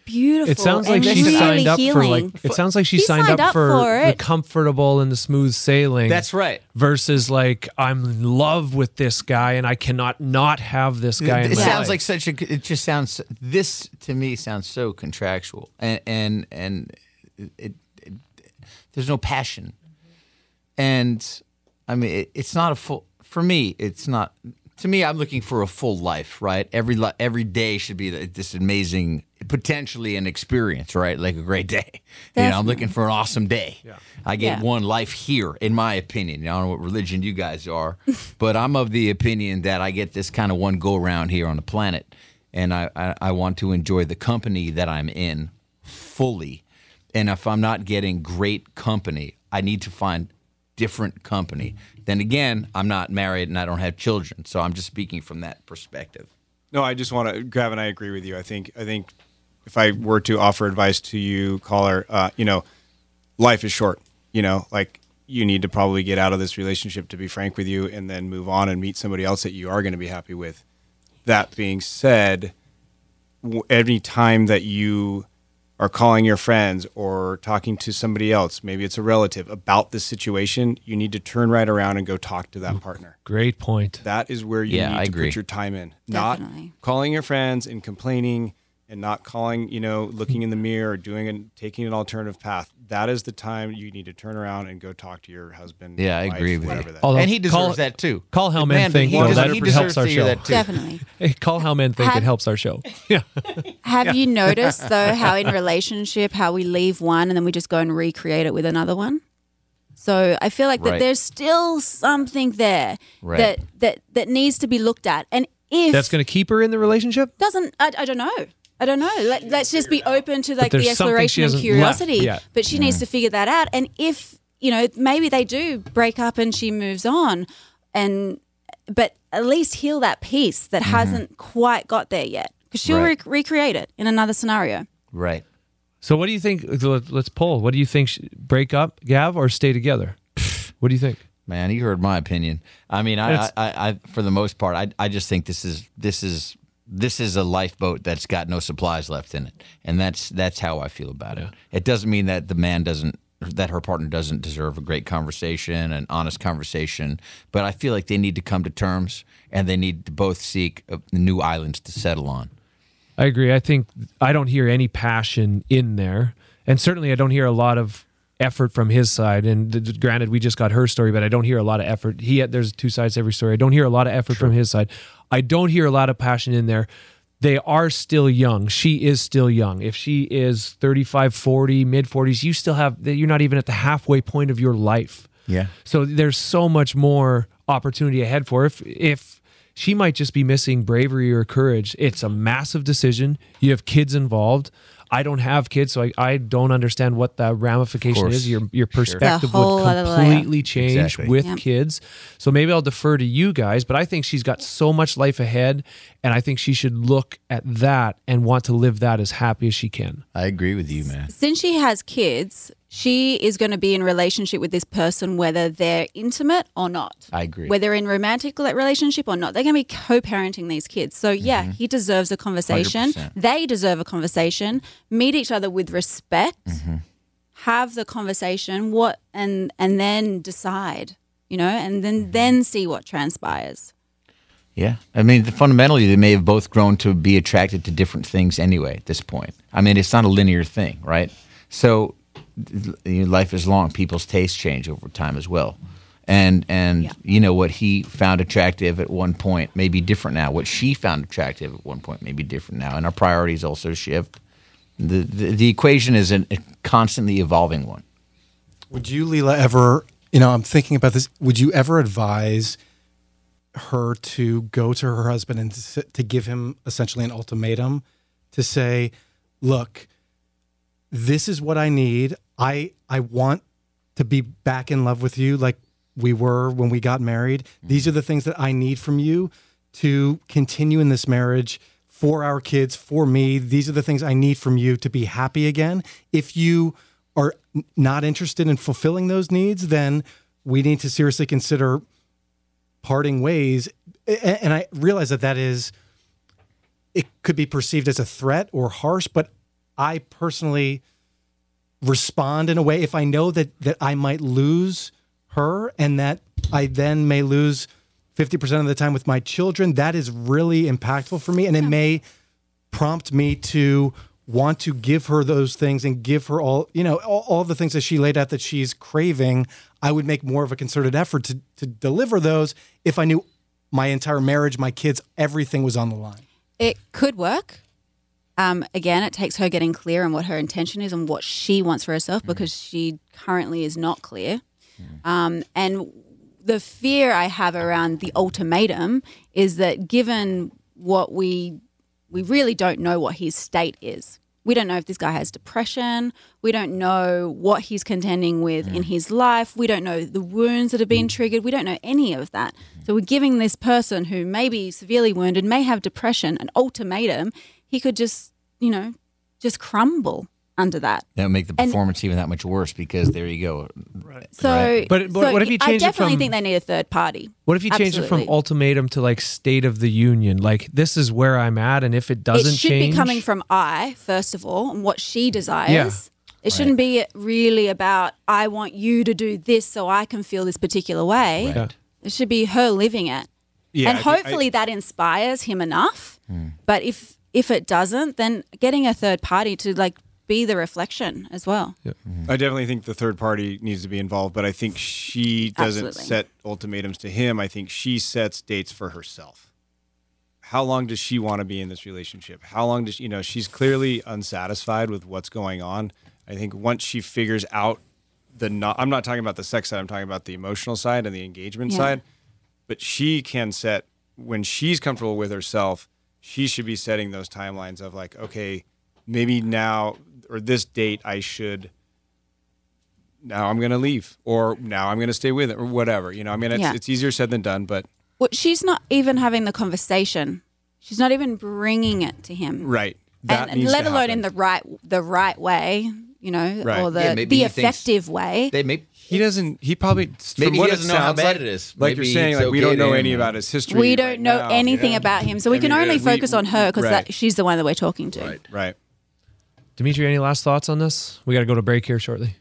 beautiful. It sounds like she really signed up healing. for like. It sounds like she, She signed, signed up, up for, for the comfortable and the smooth sailing. That's right. Versus like I'm in love with this guy and I cannot not have this guy. in it my sounds life. like such a. It just sounds. This to me sounds so contractual, and and and it, it, there's no passion, and I mean it, it's not a full. For me, it's not. To me, I'm looking for a full life, right? Every li- every day should be this amazing, potentially an experience, right? Like a great day. You know, I'm looking for an awesome day. Yeah. I get Yeah. one life here, in my opinion. I don't know what religion you guys are, but I'm of the opinion that I get this kind of one go around here on the planet. and I, I, I want to enjoy the company that I'm in fully. And if I'm not getting great company, I need to find different company. Then again, I'm not married and I don't have children, so I'm just speaking from that perspective. No, I just want to, Gavin. I agree with you. I think, I think, if I were to offer advice to you, caller, uh, you know, life is short. You know, like you need to probably get out of this relationship, to be frank with you, and then move on and meet somebody else that you are going to be happy with. That being said, any time that you are calling your friends or talking to somebody else, maybe it's a relative about this situation, you need to turn right around and go talk to that partner. Great point. That is where you Yeah, need I to agree. put your time in. Not calling your friends and complaining and not calling, you know, looking in the mirror or doing and taking an alternative path. That is the time you need to turn around and go talk to your husband. Yeah, I agree with you. that Although- and he deserves call- that too. call How Men The man- think, He, though, that he helps deserves our to hear show. that too. Definitely. Hey, call How Men think Have- it helps our show. Yeah. Have you noticed though how in relationship how we leave one and then we just go and recreate it with another one? So I feel like that there's still something there Right. that that that needs to be looked at. And if That's going to keep her in the relationship? doesn't I, I don't know. I don't know. Let, let's just be open to like the exploration and curiosity. left yet. But she needs to figure that out. And if you know, maybe they do break up and she moves on, and but at least heal that piece that mm-hmm. hasn't quite got there yet, because she'll Right. rec- recreate it in another scenario. Right. So what do you think? let- Let's poll. What do you think? Break up, Gav, or stay together? What do you think? Man, you heard my opinion. I mean, I, I, I, I, for the most part, I, I just think this is this is this is a lifeboat that's got no supplies left in it, and that's that's how I feel about it. It doesn't mean that the man doesn't that her partner doesn't deserve a great conversation, an honest conversation, but I feel like they need to come to terms, and they need to both seek new islands to settle on. I agree. I think I don't hear any passion in there, and certainly I don't hear a lot of effort from his side. And granted, we just got her story, but I don't hear a lot of effort. He had, there's two sides to every story. I don't hear a lot of effort from his side. I don't hear a lot of passion in there. They are still young. She is still young. If she is 35, 40, mid 40s, you still have, you're not even at the halfway point of your life. Yeah. So there's so much more opportunity ahead for her. if if she might just be missing bravery or courage. It's a massive decision. You have kids involved. I don't have kids, so I, I don't understand what the ramification is. Your your perspective whole would completely change Exactly. with Yep. kids. So maybe I'll defer to you guys, but I think she's got so much life ahead, and I think she should look at that and want to live that as happy as she can. I agree with you, man. Since she has kids, she is going to be in relationship with this person whether they're intimate or not. I agree. Whether in romantic relationship or not, they're going to be co-parenting these kids. So yeah, mm-hmm. he deserves a conversation. 100%. They deserve a conversation. Meet each other with respect. Mm-hmm. Have the conversation. What and and then decide. You know, and then mm-hmm. then see what transpires. Yeah, I mean, fundamentally, they may have both grown to be attracted to different things anyway. At this point, I mean, it's not a linear thing, right? So, th- you know, life is long. People's tastes change over time as well, and and Yeah. you know what he found attractive at one point may be different now. What she found attractive at one point may be different now, and our priorities also shift. The the, the equation is an, a constantly evolving one. Would you, Leela, ever, you know, I'm thinking about this. Would you ever advise her to go to her husband and to, to give him essentially an ultimatum to say, look, this is what I need. I I want to be back in love with you like we were when we got married. Mm-hmm. These are the things that I need from you to continue in this marriage for our kids, for me. These are the things I need from you to be happy again. If you are not interested in fulfilling those needs, then we need to seriously consider parting ways. And I realize that that is, it could be perceived as a threat or harsh, but I personally respond in a way if I know that that I might lose her and that I then may lose 50% of the time with my children, that is really impactful for me and it may prompt me to want to give her those things and give her all, you know, all, all the things that she laid out that she's craving. I would make more of a concerted effort to to deliver those if I knew my entire marriage, my kids, everything was on the line. It could work. Um, again, it takes her getting clear on what her intention is and what she wants for herself mm-hmm. because she currently is not clear. Mm-hmm. Um, and the fear I have around the ultimatum is that given what we we really don't know what his state is. We don't know if this guy has depression. We don't know what he's contending with in mm. his life. We don't know the wounds that have been mm. triggered. We don't know any of that. Mm-hmm. So we're giving this person who may be severely wounded, may have depression, an ultimatum. He could just, you know, just crumble under that. That would make the And- performance even that much worse because there you go. Right. So, Right. But- but so what if you I change it definitely from- think they need a third party. What if you change it from ultimatum to like state of the union? Like this is where I'm at, and if it doesn't it should change, be coming from I first of all, and what she desires. Yeah. It shouldn't be really about I want you to do this so I can feel this particular way. Yeah. It should be her living it, Yeah, and I think- I- hopefully that inspires him enough. Hmm. But if if it doesn't, then getting a third party to like be the reflection as well. Mm-hmm. I definitely think the third party needs to be involved, but I think she doesn't Absolutely. set ultimatums to him. I think she sets dates for herself. How long does she want to be in this relationship? How long does she, you know, she's clearly unsatisfied with what's going on. I think once she figures out the not, I'm not talking about the sex side, I'm talking about the emotional side and the engagement Yeah. side. But she can set when she's comfortable with herself, she should be setting those timelines of like, okay, maybe now or this date I should now I'm going to leave or now I'm going to stay with it or whatever. You know, I mean, it's, Yeah. it's easier said than done, but Well, she's not even having the conversation. She's not even bringing it to him. right. That and needs let to alone happen. in the right the right way, you know, Right. or the Yeah, the he thinks- effective way. They may he doesn't, he probably, from Maybe he doesn't know how bad like, it is. Like Maybe you're saying, it's like we don't know any about his history. we don't right know now, anything you know? about him, so we I can mean, only uh, we- focus on her because right. she's the one that we're talking to. Right. Right. Dimitri, any last thoughts on this? We got to go to break here shortly.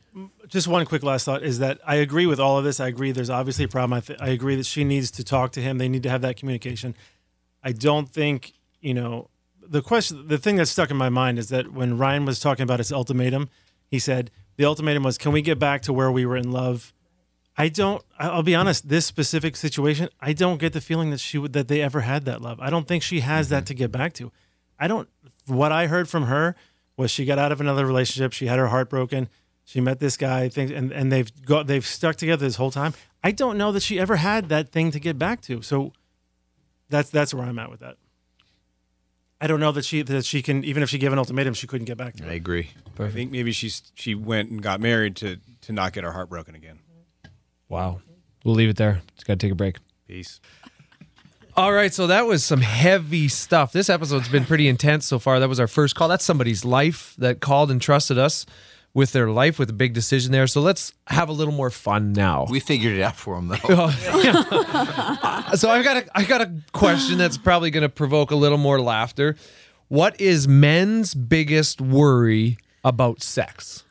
just one quick last thought is that I agree with all of this. I agree there's obviously a problem. I, th- I agree that she needs to talk to him. They need to have that communication. I don't think, you know, the question, the thing that stuck in my mind is that when Ryan was talking about his ultimatum, he said the ultimatum was, can we get back to where we were in love? I don't, I'll be honest, this specific situation, I don't get the feeling that she would, that they ever had that love. I don't think she has that mm-hmm. to get back to. I don't, what I heard from her was she got out of another relationship. She had her heart broken. She met this guy, things, and, and they've got they've stuck together this whole time. I don't know that she ever had that thing to get back to. So that's that's where I'm at with that. I don't know that she that she can even if she gave an ultimatum, she couldn't get back to I it. agree. I think maybe she's, she went and got married to, to not get her heart broken again. Wow. We'll leave it there. Just got to take a break. Peace. All right, so that was some heavy stuff. This episode's been pretty intense so far. That was our first call. That's somebody's life that called and trusted us with their life with a big decision there. So let's have a little more fun now. We figured it out for him though. Oh, so I've got a I got a question that's probably going to provoke a little more laughter. What is men's biggest worry about sex?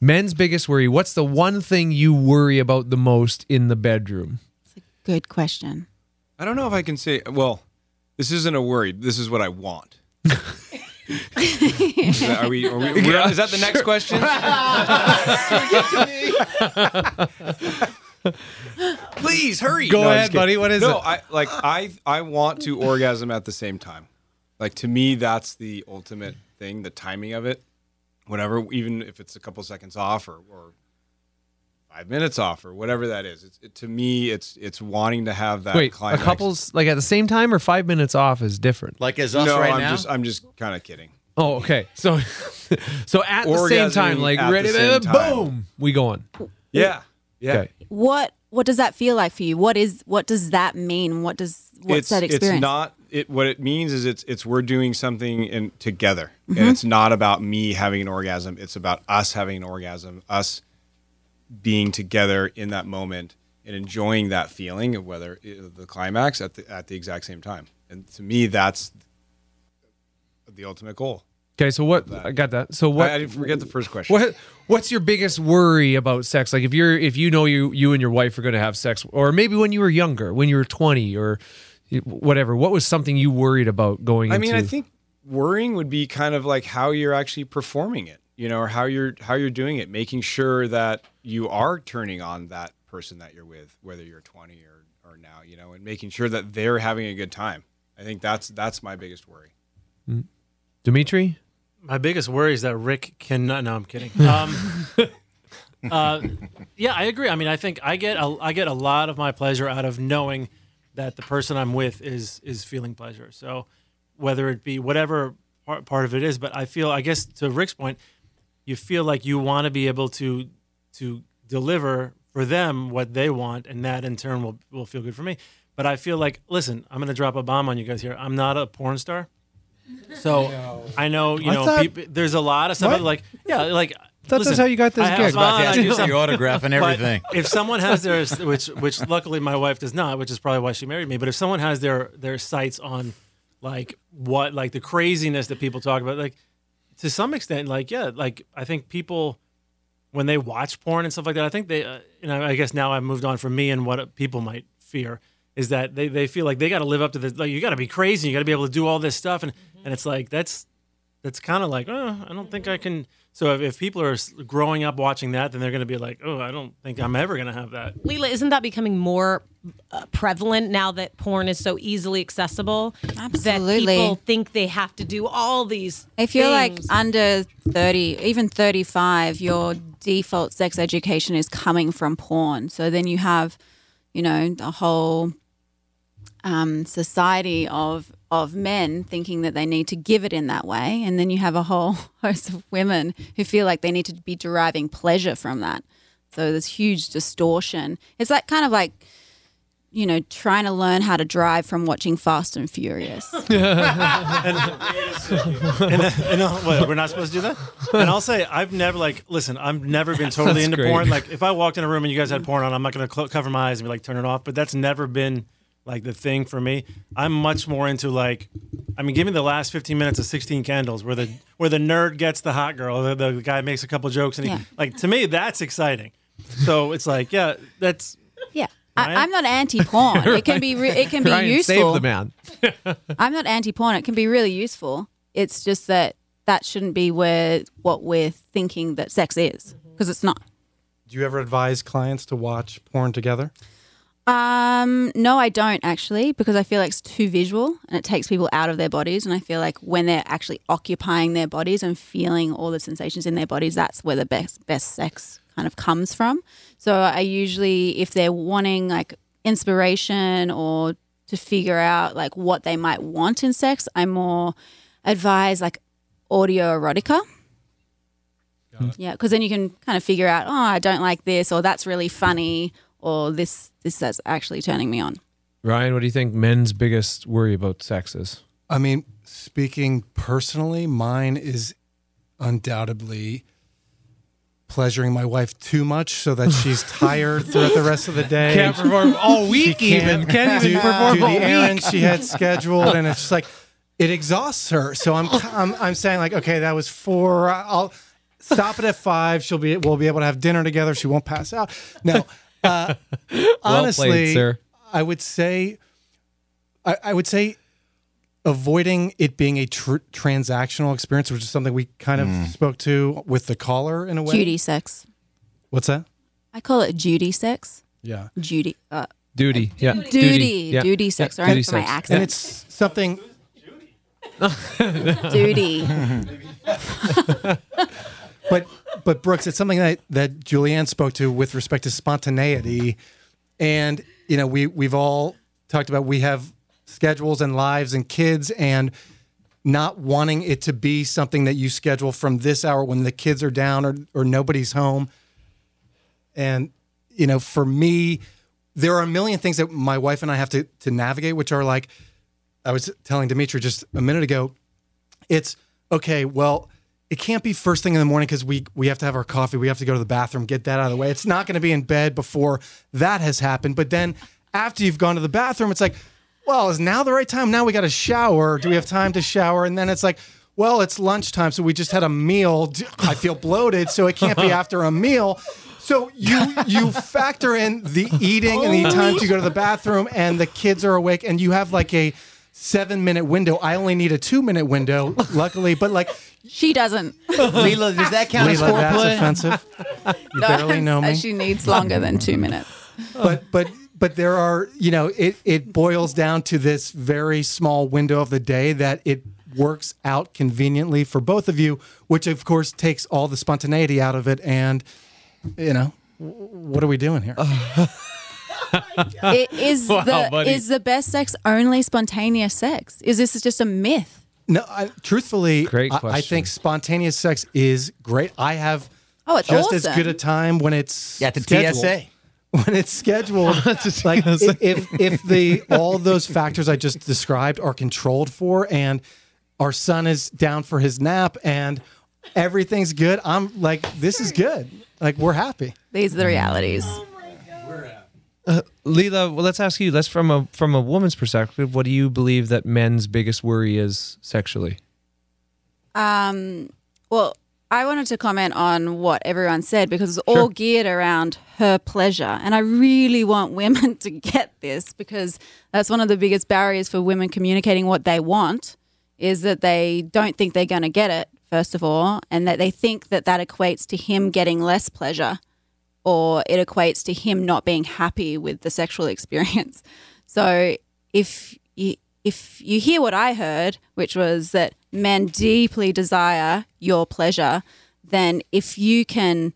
Men's biggest worry. What's the one thing you worry about the most in the bedroom? It's a good question. I don't know if I can say, well, this isn't a worry. This is what I want. Is that- are we, are we, we're- is that the next question? Please hurry. Go I'm ahead, buddy. What is no, it? I like I I want to orgasm at the same time. Like to me, that's the ultimate thing. The timing of it, whatever, even if it's a couple seconds off or or five minutes off or whatever that is. It's it, to me, it's it's wanting to have that. Wait, a couple's like at the same time or five minutes off is different. like as us No, right I'm now. just I'm just kind of kidding. Oh, okay. So, so at the same time, like at the ready, same time. boom, we going. Yeah, yeah. Okay. What what does that feel like for you? What is what does that mean? What does what's it's that experience? it's not it what it means is it's it's we're doing something in together Mm-hmm. and it's not about me having an orgasm it's about us having an orgasm us being together in that moment and enjoying that feeling of whether the climax at the at the exact same time and to me that's the ultimate goal Okay, so what? I got that. So what? I, I didn't forget the first question What what's your biggest worry about sex? Like if you're if you know you you and your wife are going to have sex or maybe when you were younger, when you were 20 or whatever, what was something you worried about going I into mean, I think worrying would be kind of like how you're actually performing it, you know, or how you're how you're doing it, making sure that you are turning on that person that you're with, whether you're 20 or or now, you know, and making sure that they're having a good time. I think that's that's my biggest worry. Dimitri? My biggest worry is that Rick cannot. No, I'm kidding. Um, uh, yeah, I agree. I mean, I think I get a, I get a lot of my pleasure out of knowing that the person I'm with is is feeling pleasure. So whether it be whatever part, part of it is, but I feel I guess to Rick's point, you feel like you want to be able to to deliver for them what they want, and that in turn will will feel good for me. But I feel like, listen, I'm going to drop a bomb on you guys here. I'm not a porn star. So I know, you I know, thought- peop there's a lot of stuff What? like, yeah, like. thought that's how you got this I- I gig. was about to ask you Your something. autograph and But everything. if someone has their, which which luckily my wife does not, which is probably why she married me. But if someone has their their sights on like what like the craziness that people talk about, like to some extent, like yeah, like I think people when they watch porn and stuff like that, I think they, uh, you know, I guess now I've moved on from me and what people might fear is that they, they feel like they got to live up to this. Like you got to be crazy, you got to be able to do all this stuff, and and it's like that's that's kind of like, oh, I don't think I can. So if, if people are growing up watching that, then they're going to be like, oh, I don't think I'm ever going to have that. Leela, isn't that becoming more uh, prevalent now that porn is so easily accessible? Absolutely. That people think they have to do all these. If you're like under 30, even 35, your default sex education is coming from porn. So then you have, you know, the whole um, society of of men thinking that they need to give it in that way, and then you have a whole host of women who feel like they need to be deriving pleasure from that. So there's huge distortion. It's like kind of like you know trying to learn how to drive from watching Fast and Furious. and, and, and, uh, what, we're not supposed to do that. And I'll say I've never like listen. I've never been totally That's into great. porn. Like if I walked in a room and you guys had porn on, I'm not going to cl- cover my eyes and be like turn it off. But that's never been like the thing for me. I'm much more into like. I mean, give me the last 15 minutes of 16 Candles, where the where the nerd gets the hot girl, the, the guy makes a couple jokes, and he, Yeah. like to me that's exciting. So it's like, yeah, that's Yeah. Ryan? I, I'm not anti-porn. It can be re- it can be Ryan, useful. save the man. I'm not anti-porn. It can be really useful. It's just that that shouldn't be where what we're thinking that sex is because it's not. Do you ever advise clients to watch porn together? Um, no, I don't actually because I feel like it's too visual and it takes people out of their bodies. And I feel like when they're actually occupying their bodies and feeling all the sensations in their bodies, that's where the best best sex kind of comes from. So I usually, if they're wanting like inspiration or to figure out like what they might want in sex, I more advise like audio erotica. Yeah, because then you can kind of figure out, oh, I don't like this, or that's really funny, or this this is actually turning me on. Ryan, what do you think men's biggest worry about sex is? I mean, speaking personally, mine is undoubtedly pleasuring my wife too much so that she's tired throughout the rest of the day. Can't perform all week She week even. Can't do, even perform do all the week. errands she had scheduled, and it's just like it exhausts her. So I'm I'm, I'm saying like, okay, that was four. I'll stop it at five. She'll be we'll be able to have dinner together. She won't pass out. No, uh, honestly, played, sir. I would say, I, I would say. Avoiding it being a tr- transactional experience, which is something we kind of spoke to with the caller in a way. Duty sex. What's that? I call it Judy sex. Yeah. Judy. Uh, Duty. Yeah. duty. Yeah. Duty sex. Yeah. Sorry Duty for my accent. And it's something duty. but but Brooks, it's something that that Julianne spoke to with respect to spontaneity, and you know we we've all talked about we have schedules and lives and kids and not wanting it to be something that you schedule from this hour when the kids are down or or nobody's home, and you know for me there are a million things that my wife and I have to to navigate, which are like I was telling Dimitri just a minute ago it's okay well it can't be first thing in the morning because we we have to have our coffee. We have to go to the bathroom get that out of the way. It's not going to be in bed before that has happened. But then after you've gone to the bathroom it's like well is now the right time? Now we got to shower. Do we have time to shower? And then it's like well it's lunchtime so we just had a meal. I feel bloated so it can't be after a meal. So you you factor in the eating and the time to go to the bathroom and the kids are awake and you have like a seven minute window. I only need a two minute window, luckily. But like, She doesn't. Leela, does that count as Leela, that's offensive. You barely know me. She needs longer than two minutes. but but but there are you know it it boils down to this very small window of the day that it works out conveniently for both of you which of course takes all the spontaneity out of it and you know what are we doing here I- is Wow, the buddy. is the best sex only spontaneous sex? Is this just a myth? No, I, truthfully, Great I, I think spontaneous sex is great. I have Oh, it's just as good a time when it's Yeah, the scheduled. TSA. when it's scheduled. like i- if if the all those factors I just described are controlled for, and our son is down for his nap, and everything's good, I'm like, this is good. Like we're happy. These are the realities. Leela, well, let's ask you. Let's from a from a woman's perspective. What do you believe that men's biggest worry is sexually? Um, well, I wanted to comment on what everyone said because it's all geared around her pleasure. And I really want women to get this because that's one of the biggest barriers for women communicating what they want is that they don't think they're going to get it, first of all, and that they think that that equates to him getting less pleasure or it equates to him not being happy with the sexual experience. So if you if you hear what I heard, which was that men deeply desire your pleasure, then if you can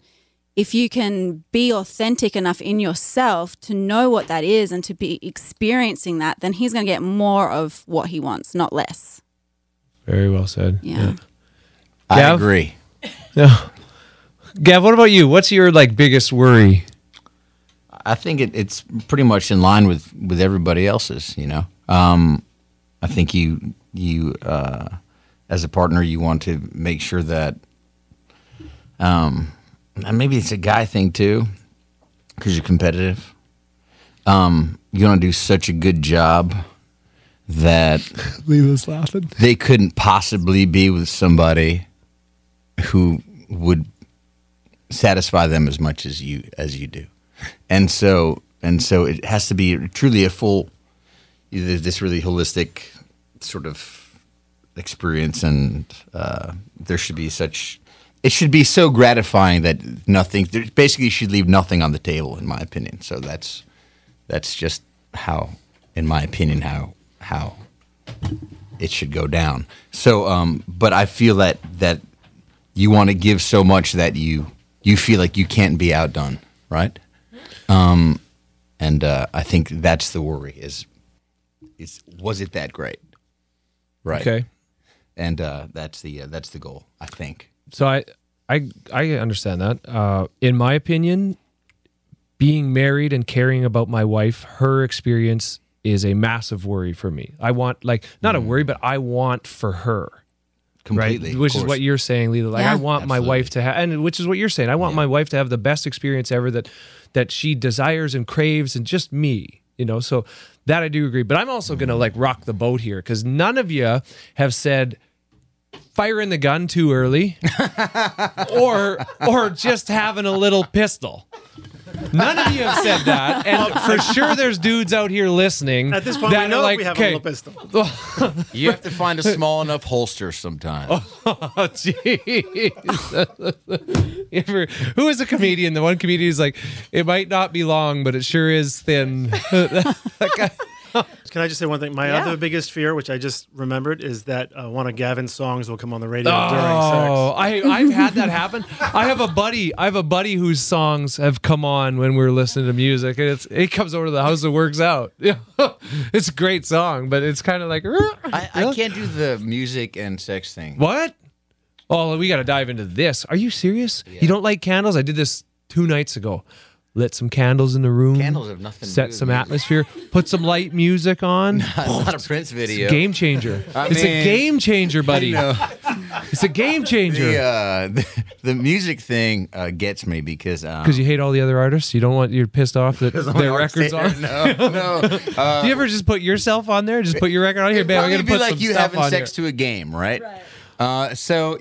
if you can be authentic enough in yourself to know what that is and to be experiencing that, then he's going to get more of what he wants, not less. Very well said. Yeah. I Gav? agree. Yeah. Gav, what about you? What's your like biggest worry? I think it, it's pretty much in line with, with everybody else's. You know, um, I think you you uh, as a partner you want to make sure that, um, and maybe it's a guy thing too, because you're competitive. Um, you want to do such a good job that Leela's laughing. they couldn't possibly be with somebody who would satisfy them as much as you as you do. And so and so it has to be truly a full this really holistic sort of experience and uh, there should be such it should be so gratifying that nothing basically should leave nothing on the table in my opinion. So that's that's just how in my opinion how how it should go down. So um but i feel that that you want to give so much that you you feel like you can't be outdone right um and uh i think that's the worry is is was it that great right Okay. and uh that's the uh, that's the goal i think So I I I understand that. Uh, in my opinion, being married and caring about my wife, her experience is a massive worry for me. I want like not a worry, but I want for her. Completely right? Which is what you're saying, Leela. Like Yeah. I want my wife to have, and which is what you're saying. I want my wife to have the best experience ever that that she desires and craves, and just me. You know, so that I do agree. But I'm also gonna like rock the boat here because none of you have said firing the gun too early, or or just having a little pistol. None of you have said that, and for sure, there's dudes out here listening. At this point, that we know are like, we have okay, a little pistol. you have to find a small enough holster sometimes Oh, jeez. Who is a comedian? The one comedian is like, it might not be long, but it sure is thin. That guy- Can I just say one thing? My Yeah. other biggest fear, which I just remembered, is that uh, one of Gavin's songs will come on the radio oh, during sex. I, I've had that happen. I have a buddy. I have a buddy whose songs have come on when we're listening to music, and it's it comes over to the house and works out. Yeah, it's a great song, but it's kind of like I, I can't do the music and sex thing What? Oh, we got to dive into this. Are you serious? You don't like candles? I did this two nights ago. Lit some candles in the room. Candles have nothing to do Set with some music. atmosphere. Put some light music on. not a prince video Game changer. it's a game changer, buddy. It's a game changer. the, uh, the, the music thing uh, gets me because um, Because you hate all the other artists, you don't want you're pissed off that their records are. no no uh, Do you ever just put yourself on there? Just put your record on here, babe. I'm gonna be put like some you stuff having sex here. to a game, right? Uh, so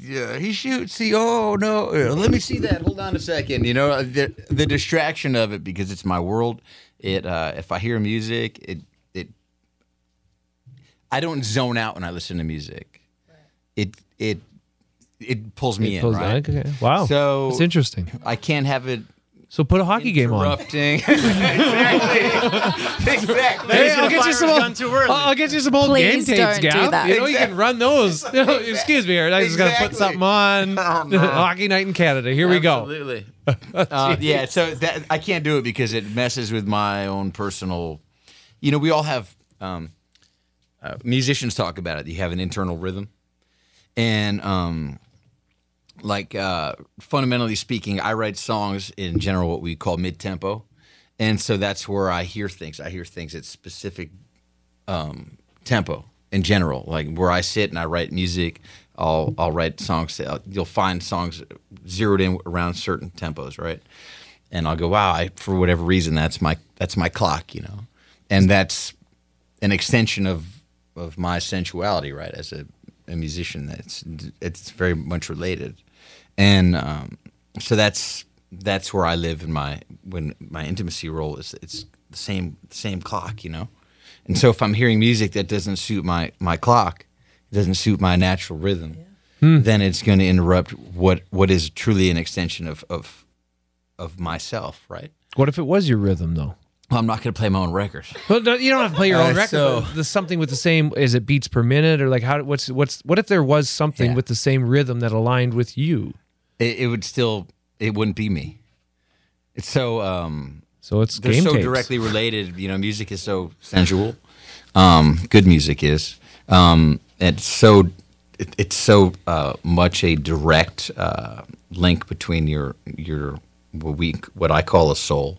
yeah, he shoots. See, oh no, let me see that. Hold on a second. You know, uh, the, the distraction of it because it's my world. It uh, if I hear music, it it I don't zone out when I listen to music. It it it pulls me in, Pulls- right? okay. Wow. So It's interesting. I can't have it So put a hockey game on. interrupting. exactly. exactly. Hey, I'll get you some old, too early. I'll, I'll get you some old Please game tapes, don't do Gav. that. You know, you can run those. Excuse me, I just got to put Exactly. something on. Oh, no. Hockey night in Canada. Here we go. Absolutely. Uh, yeah, so that I can't do it because it messes with my own personal. You know, we all have um, uh, musicians talk about it. You have an internal rhythm, and um, like uh, fundamentally speaking, I write songs in general what we call mid tempo, and so that's where I hear things. I hear things at specific um, tempo in general, like where I sit and I write music. I'll I'll write songs. that- You'll find songs zeroed in around certain tempos, right? And I'll go, wow, I, for whatever reason, that's my that's my clock, you know, and that's an extension of of my sensuality, right? As a, a musician, that's it's very much related, and um, so that's that's where I live in my when my intimacy role is it's the same same clock, you know, and so if I'm hearing music that doesn't suit my my clock, it doesn't suit my natural rhythm, then it's going to interrupt what what is truly an extension of of of myself, right? What if it was your rhythm though? Well, I'm not going to play my own records. Well, no, you don't have to play your own Uh, record. so- but there's something with the same. Is it beats per minute or like how? What's what's what if there was something Yeah. with the same rhythm that aligned with you? It, it would still it wouldn't be me. It's so um So it's they're so tapes. directly related. You know, music is so sensual. Um, good music is. Um, it's so it, it's so uh, much a direct uh, link between your your what we what I call a soul,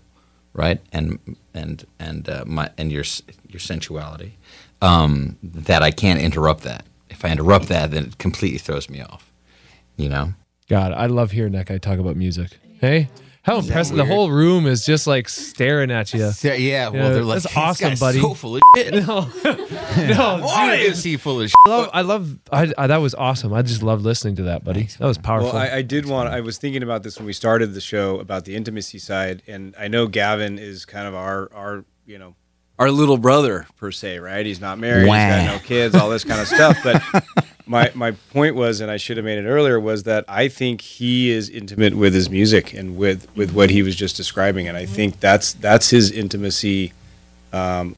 right, and and and uh, my and your your sensuality. Um, that I can't interrupt that. If I interrupt that, then it completely throws me off. You know. God, I love hearing that guy talk about music. Hey, how impressive! The whole room is just like staring at you. Yeah, yeah. Well, they're like, that's awesome, buddy. So full of no, no, Why dude, is he full of I love, I love, I, I, that was awesome. I just loved listening to that, buddy. That was powerful. Well, I, I did want. I was thinking about this when we started the show about the intimacy side, and I know Gavin is kind of our our you know our little brother per se, right? He's not married, He's got no kids, all this kind of stuff. But my my point was, and I should have made it earlier, was that I think he is intimate with his music and with with what he was just describing, and I think that's that's his intimacy. Um,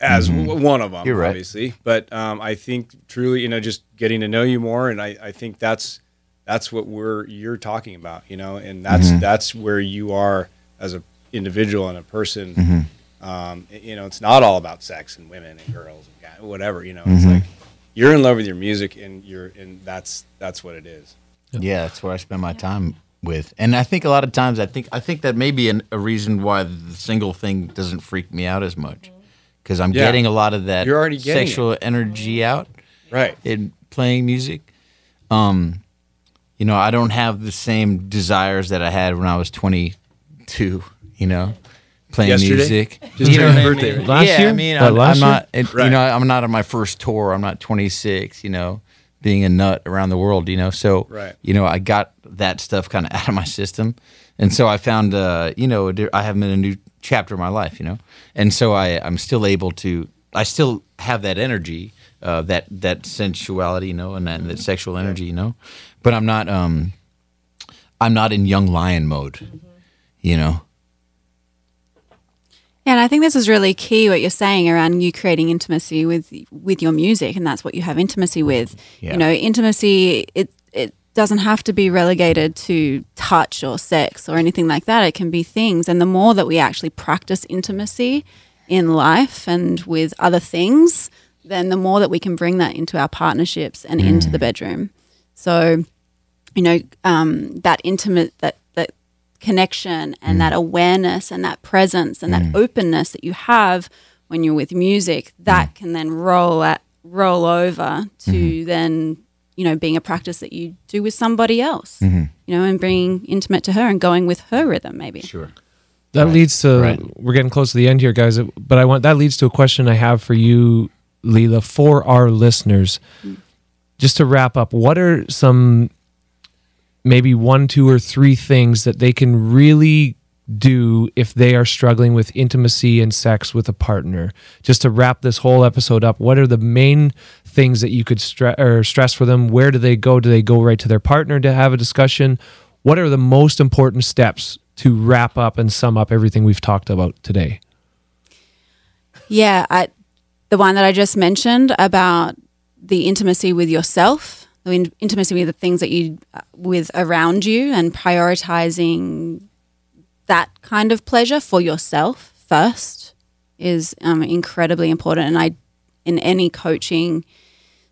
as w- one of them, Mm-hmm. You're right. obviously, but um, I think truly, you know, just getting to know you more, and I, I think that's that's what we're you're talking about, you know, and that's Mm-hmm. that's where you are as a individual and a person. Mm-hmm. Um, you know, it's not all about sex and women and girls and guys, whatever. You know, it's Mm-hmm. like you're in love with your music, and you're and that's that's what it is. Yeah, that's where I spend my time with, and I think a lot of times I think I think that may be an, a reason why the single thing doesn't freak me out as much because I'm Yeah. getting a lot of that You're already getting sexual energy out Right. in playing music. Um, you know, I don't have the same desires that I had when I was 22. You know, playing Yesterday? music. Just you know turned what I mean? Last yeah, year? I mean, I'm, last I'm not. and, Right. You know, I'm not on my first tour. I'm not 26. You know, being a nut around the world. You know, so Right. you know, I got that stuff kind of out of my system, and so I found, uh, you know, I have in a new chapter of my life. You know, and so I I'm still able to. I still have that energy, uh, that that sensuality, you know, and that, that sexual energy, you know, but I'm not. um I'm not in young lion mode. You know. Yeah, and I think this is really key what you're saying around you creating intimacy with with your music, and that's what you have intimacy with. Yeah. You know, intimacy it it doesn't have to be relegated to touch or sex or anything like that. It can be things, and the more that we actually practice intimacy in life and with other things, then the more that we can bring that into our partnerships and into the bedroom. So, you know, um, that intimate that connection and mm. that awareness and that presence and that mm. openness that you have when you're with music that mm. can then roll at roll over to mm-hmm. then you know being a practice that you do with somebody else mm-hmm. you know and being intimate to her and going with her rhythm maybe Sure. that leads to Right. we're getting close to the end here, guys. But I want that leads to a question I have for you, Leela, for our listeners. Just to wrap up, what are some maybe one, two, or three things that they can really do if they are struggling with intimacy and sex with a partner? Just to wrap this whole episode up, what are the main things that you could stre- stress for them? Where do they go? Do they go right to their partner to have a discussion? What are the most important steps to wrap up and sum up everything we've talked about today? Yeah, I, the one that I just mentioned about the intimacy with yourself, in- intimacy with the things that you with around you, and prioritizing that kind of pleasure for yourself first is um, incredibly important. And I, in any coaching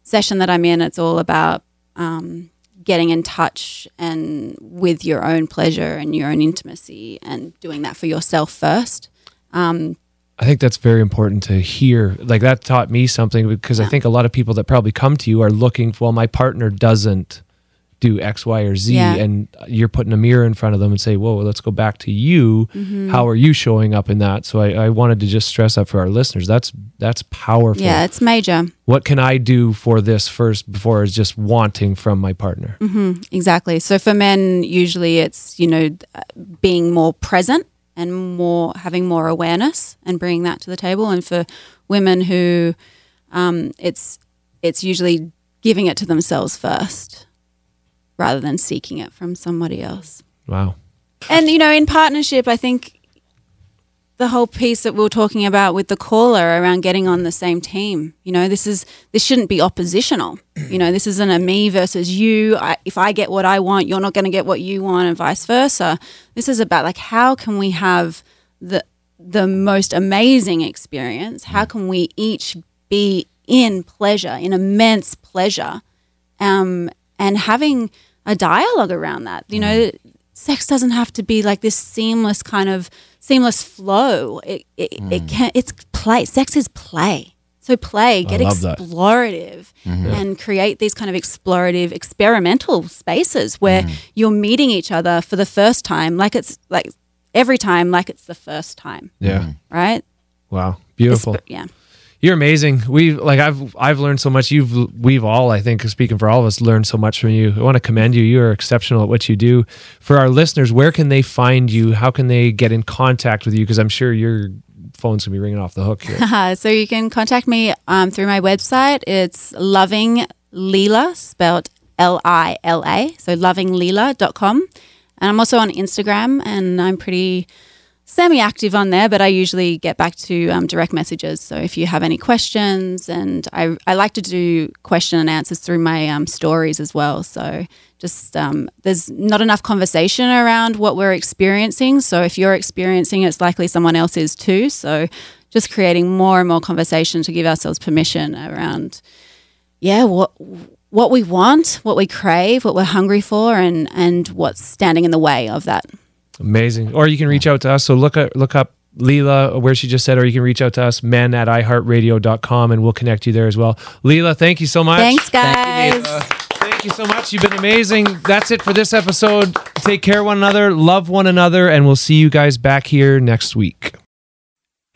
session that I'm in, it's all about um, getting in touch and with your own pleasure and your own intimacy and doing that for yourself first. Um, I think that's very important to hear. Like that taught me something because I think a lot of people that probably come to you are looking, for well, my partner doesn't do X, Y, or Z. Yeah. And you're putting a mirror in front of them and say, whoa, let's go back to you. Mm-hmm. How are you showing up in that? So I, I wanted to just stress that for our listeners. That's that's powerful. yeah, it's major. What can I do for this first before is just wanting from my partner? Mm-hmm. exactly. So for men, usually it's you know being more present and more having more awareness and bringing that to the table. And for women who, um, it's it's usually giving it to themselves first, rather than seeking it from somebody else. Wow. And you know, in partnership, I think the whole piece that we were talking about with the caller around getting on the same team. You know, this is this shouldn't be oppositional. You know, this isn't a me versus you. I, if I get what I want, you're not going to get what you want, and vice versa. This is about like how can we have the the most amazing experience? How can we each be in pleasure, in immense pleasure, um, and having a dialogue around that? You know, sex doesn't have to be like this seamless kind of seamless flow. It it, it can it's play. Sex is play. So play, get explorative, and create these kind of explorative, experimental spaces where you're meeting each other for the first time, like it's like every time, like it's the first time, Yeah. right? Wow. Beautiful. Esp- yeah. You're amazing. We like I've I've learned so much. You've we've all I think speaking for all of us learned so much from you. I want to commend you. You are exceptional at what you do. For our listeners, where can they find you? How can they get in contact with you? Because I'm sure your phone's gonna be ringing off the hook here. So you can contact me um, through my website. It's loving Leela, spelled L I L A. So lovingleela.com. And I'm also on Instagram and I'm pretty semi active on there, but I usually get back to um, direct messages. So if you have any questions, and I, I like to do question and answers through my um, stories as well. So just um, there's not enough conversation around what we're experiencing. So if you're experiencing it's likely someone else is too. So just creating more and more conversation to give ourselves permission around, yeah, what what we want, what we crave, what we're hungry for, and and what's standing in the way of that. Amazing. Or you can reach out to us. So look at look up Leela where she just said, or you can reach out to us, men at iHeartRadio.com, and we'll connect you there as well. Leela, thank you so much. Thanks, guys. Thank you so much. You've been amazing. That's it for this episode. Take care of one another, love one another, and we'll see you guys back here next week.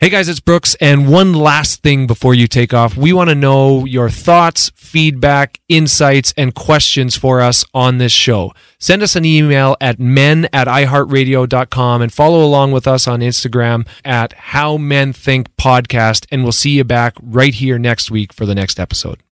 Hey guys, it's Brooks. And one last thing before you take off, we want to know your thoughts, feedback, insights, and questions for us on this show. Send us an email at men at iHeartRadio.com and follow along with us on Instagram at How Men Think Podcast. And we'll see you back right here next week for the next episode.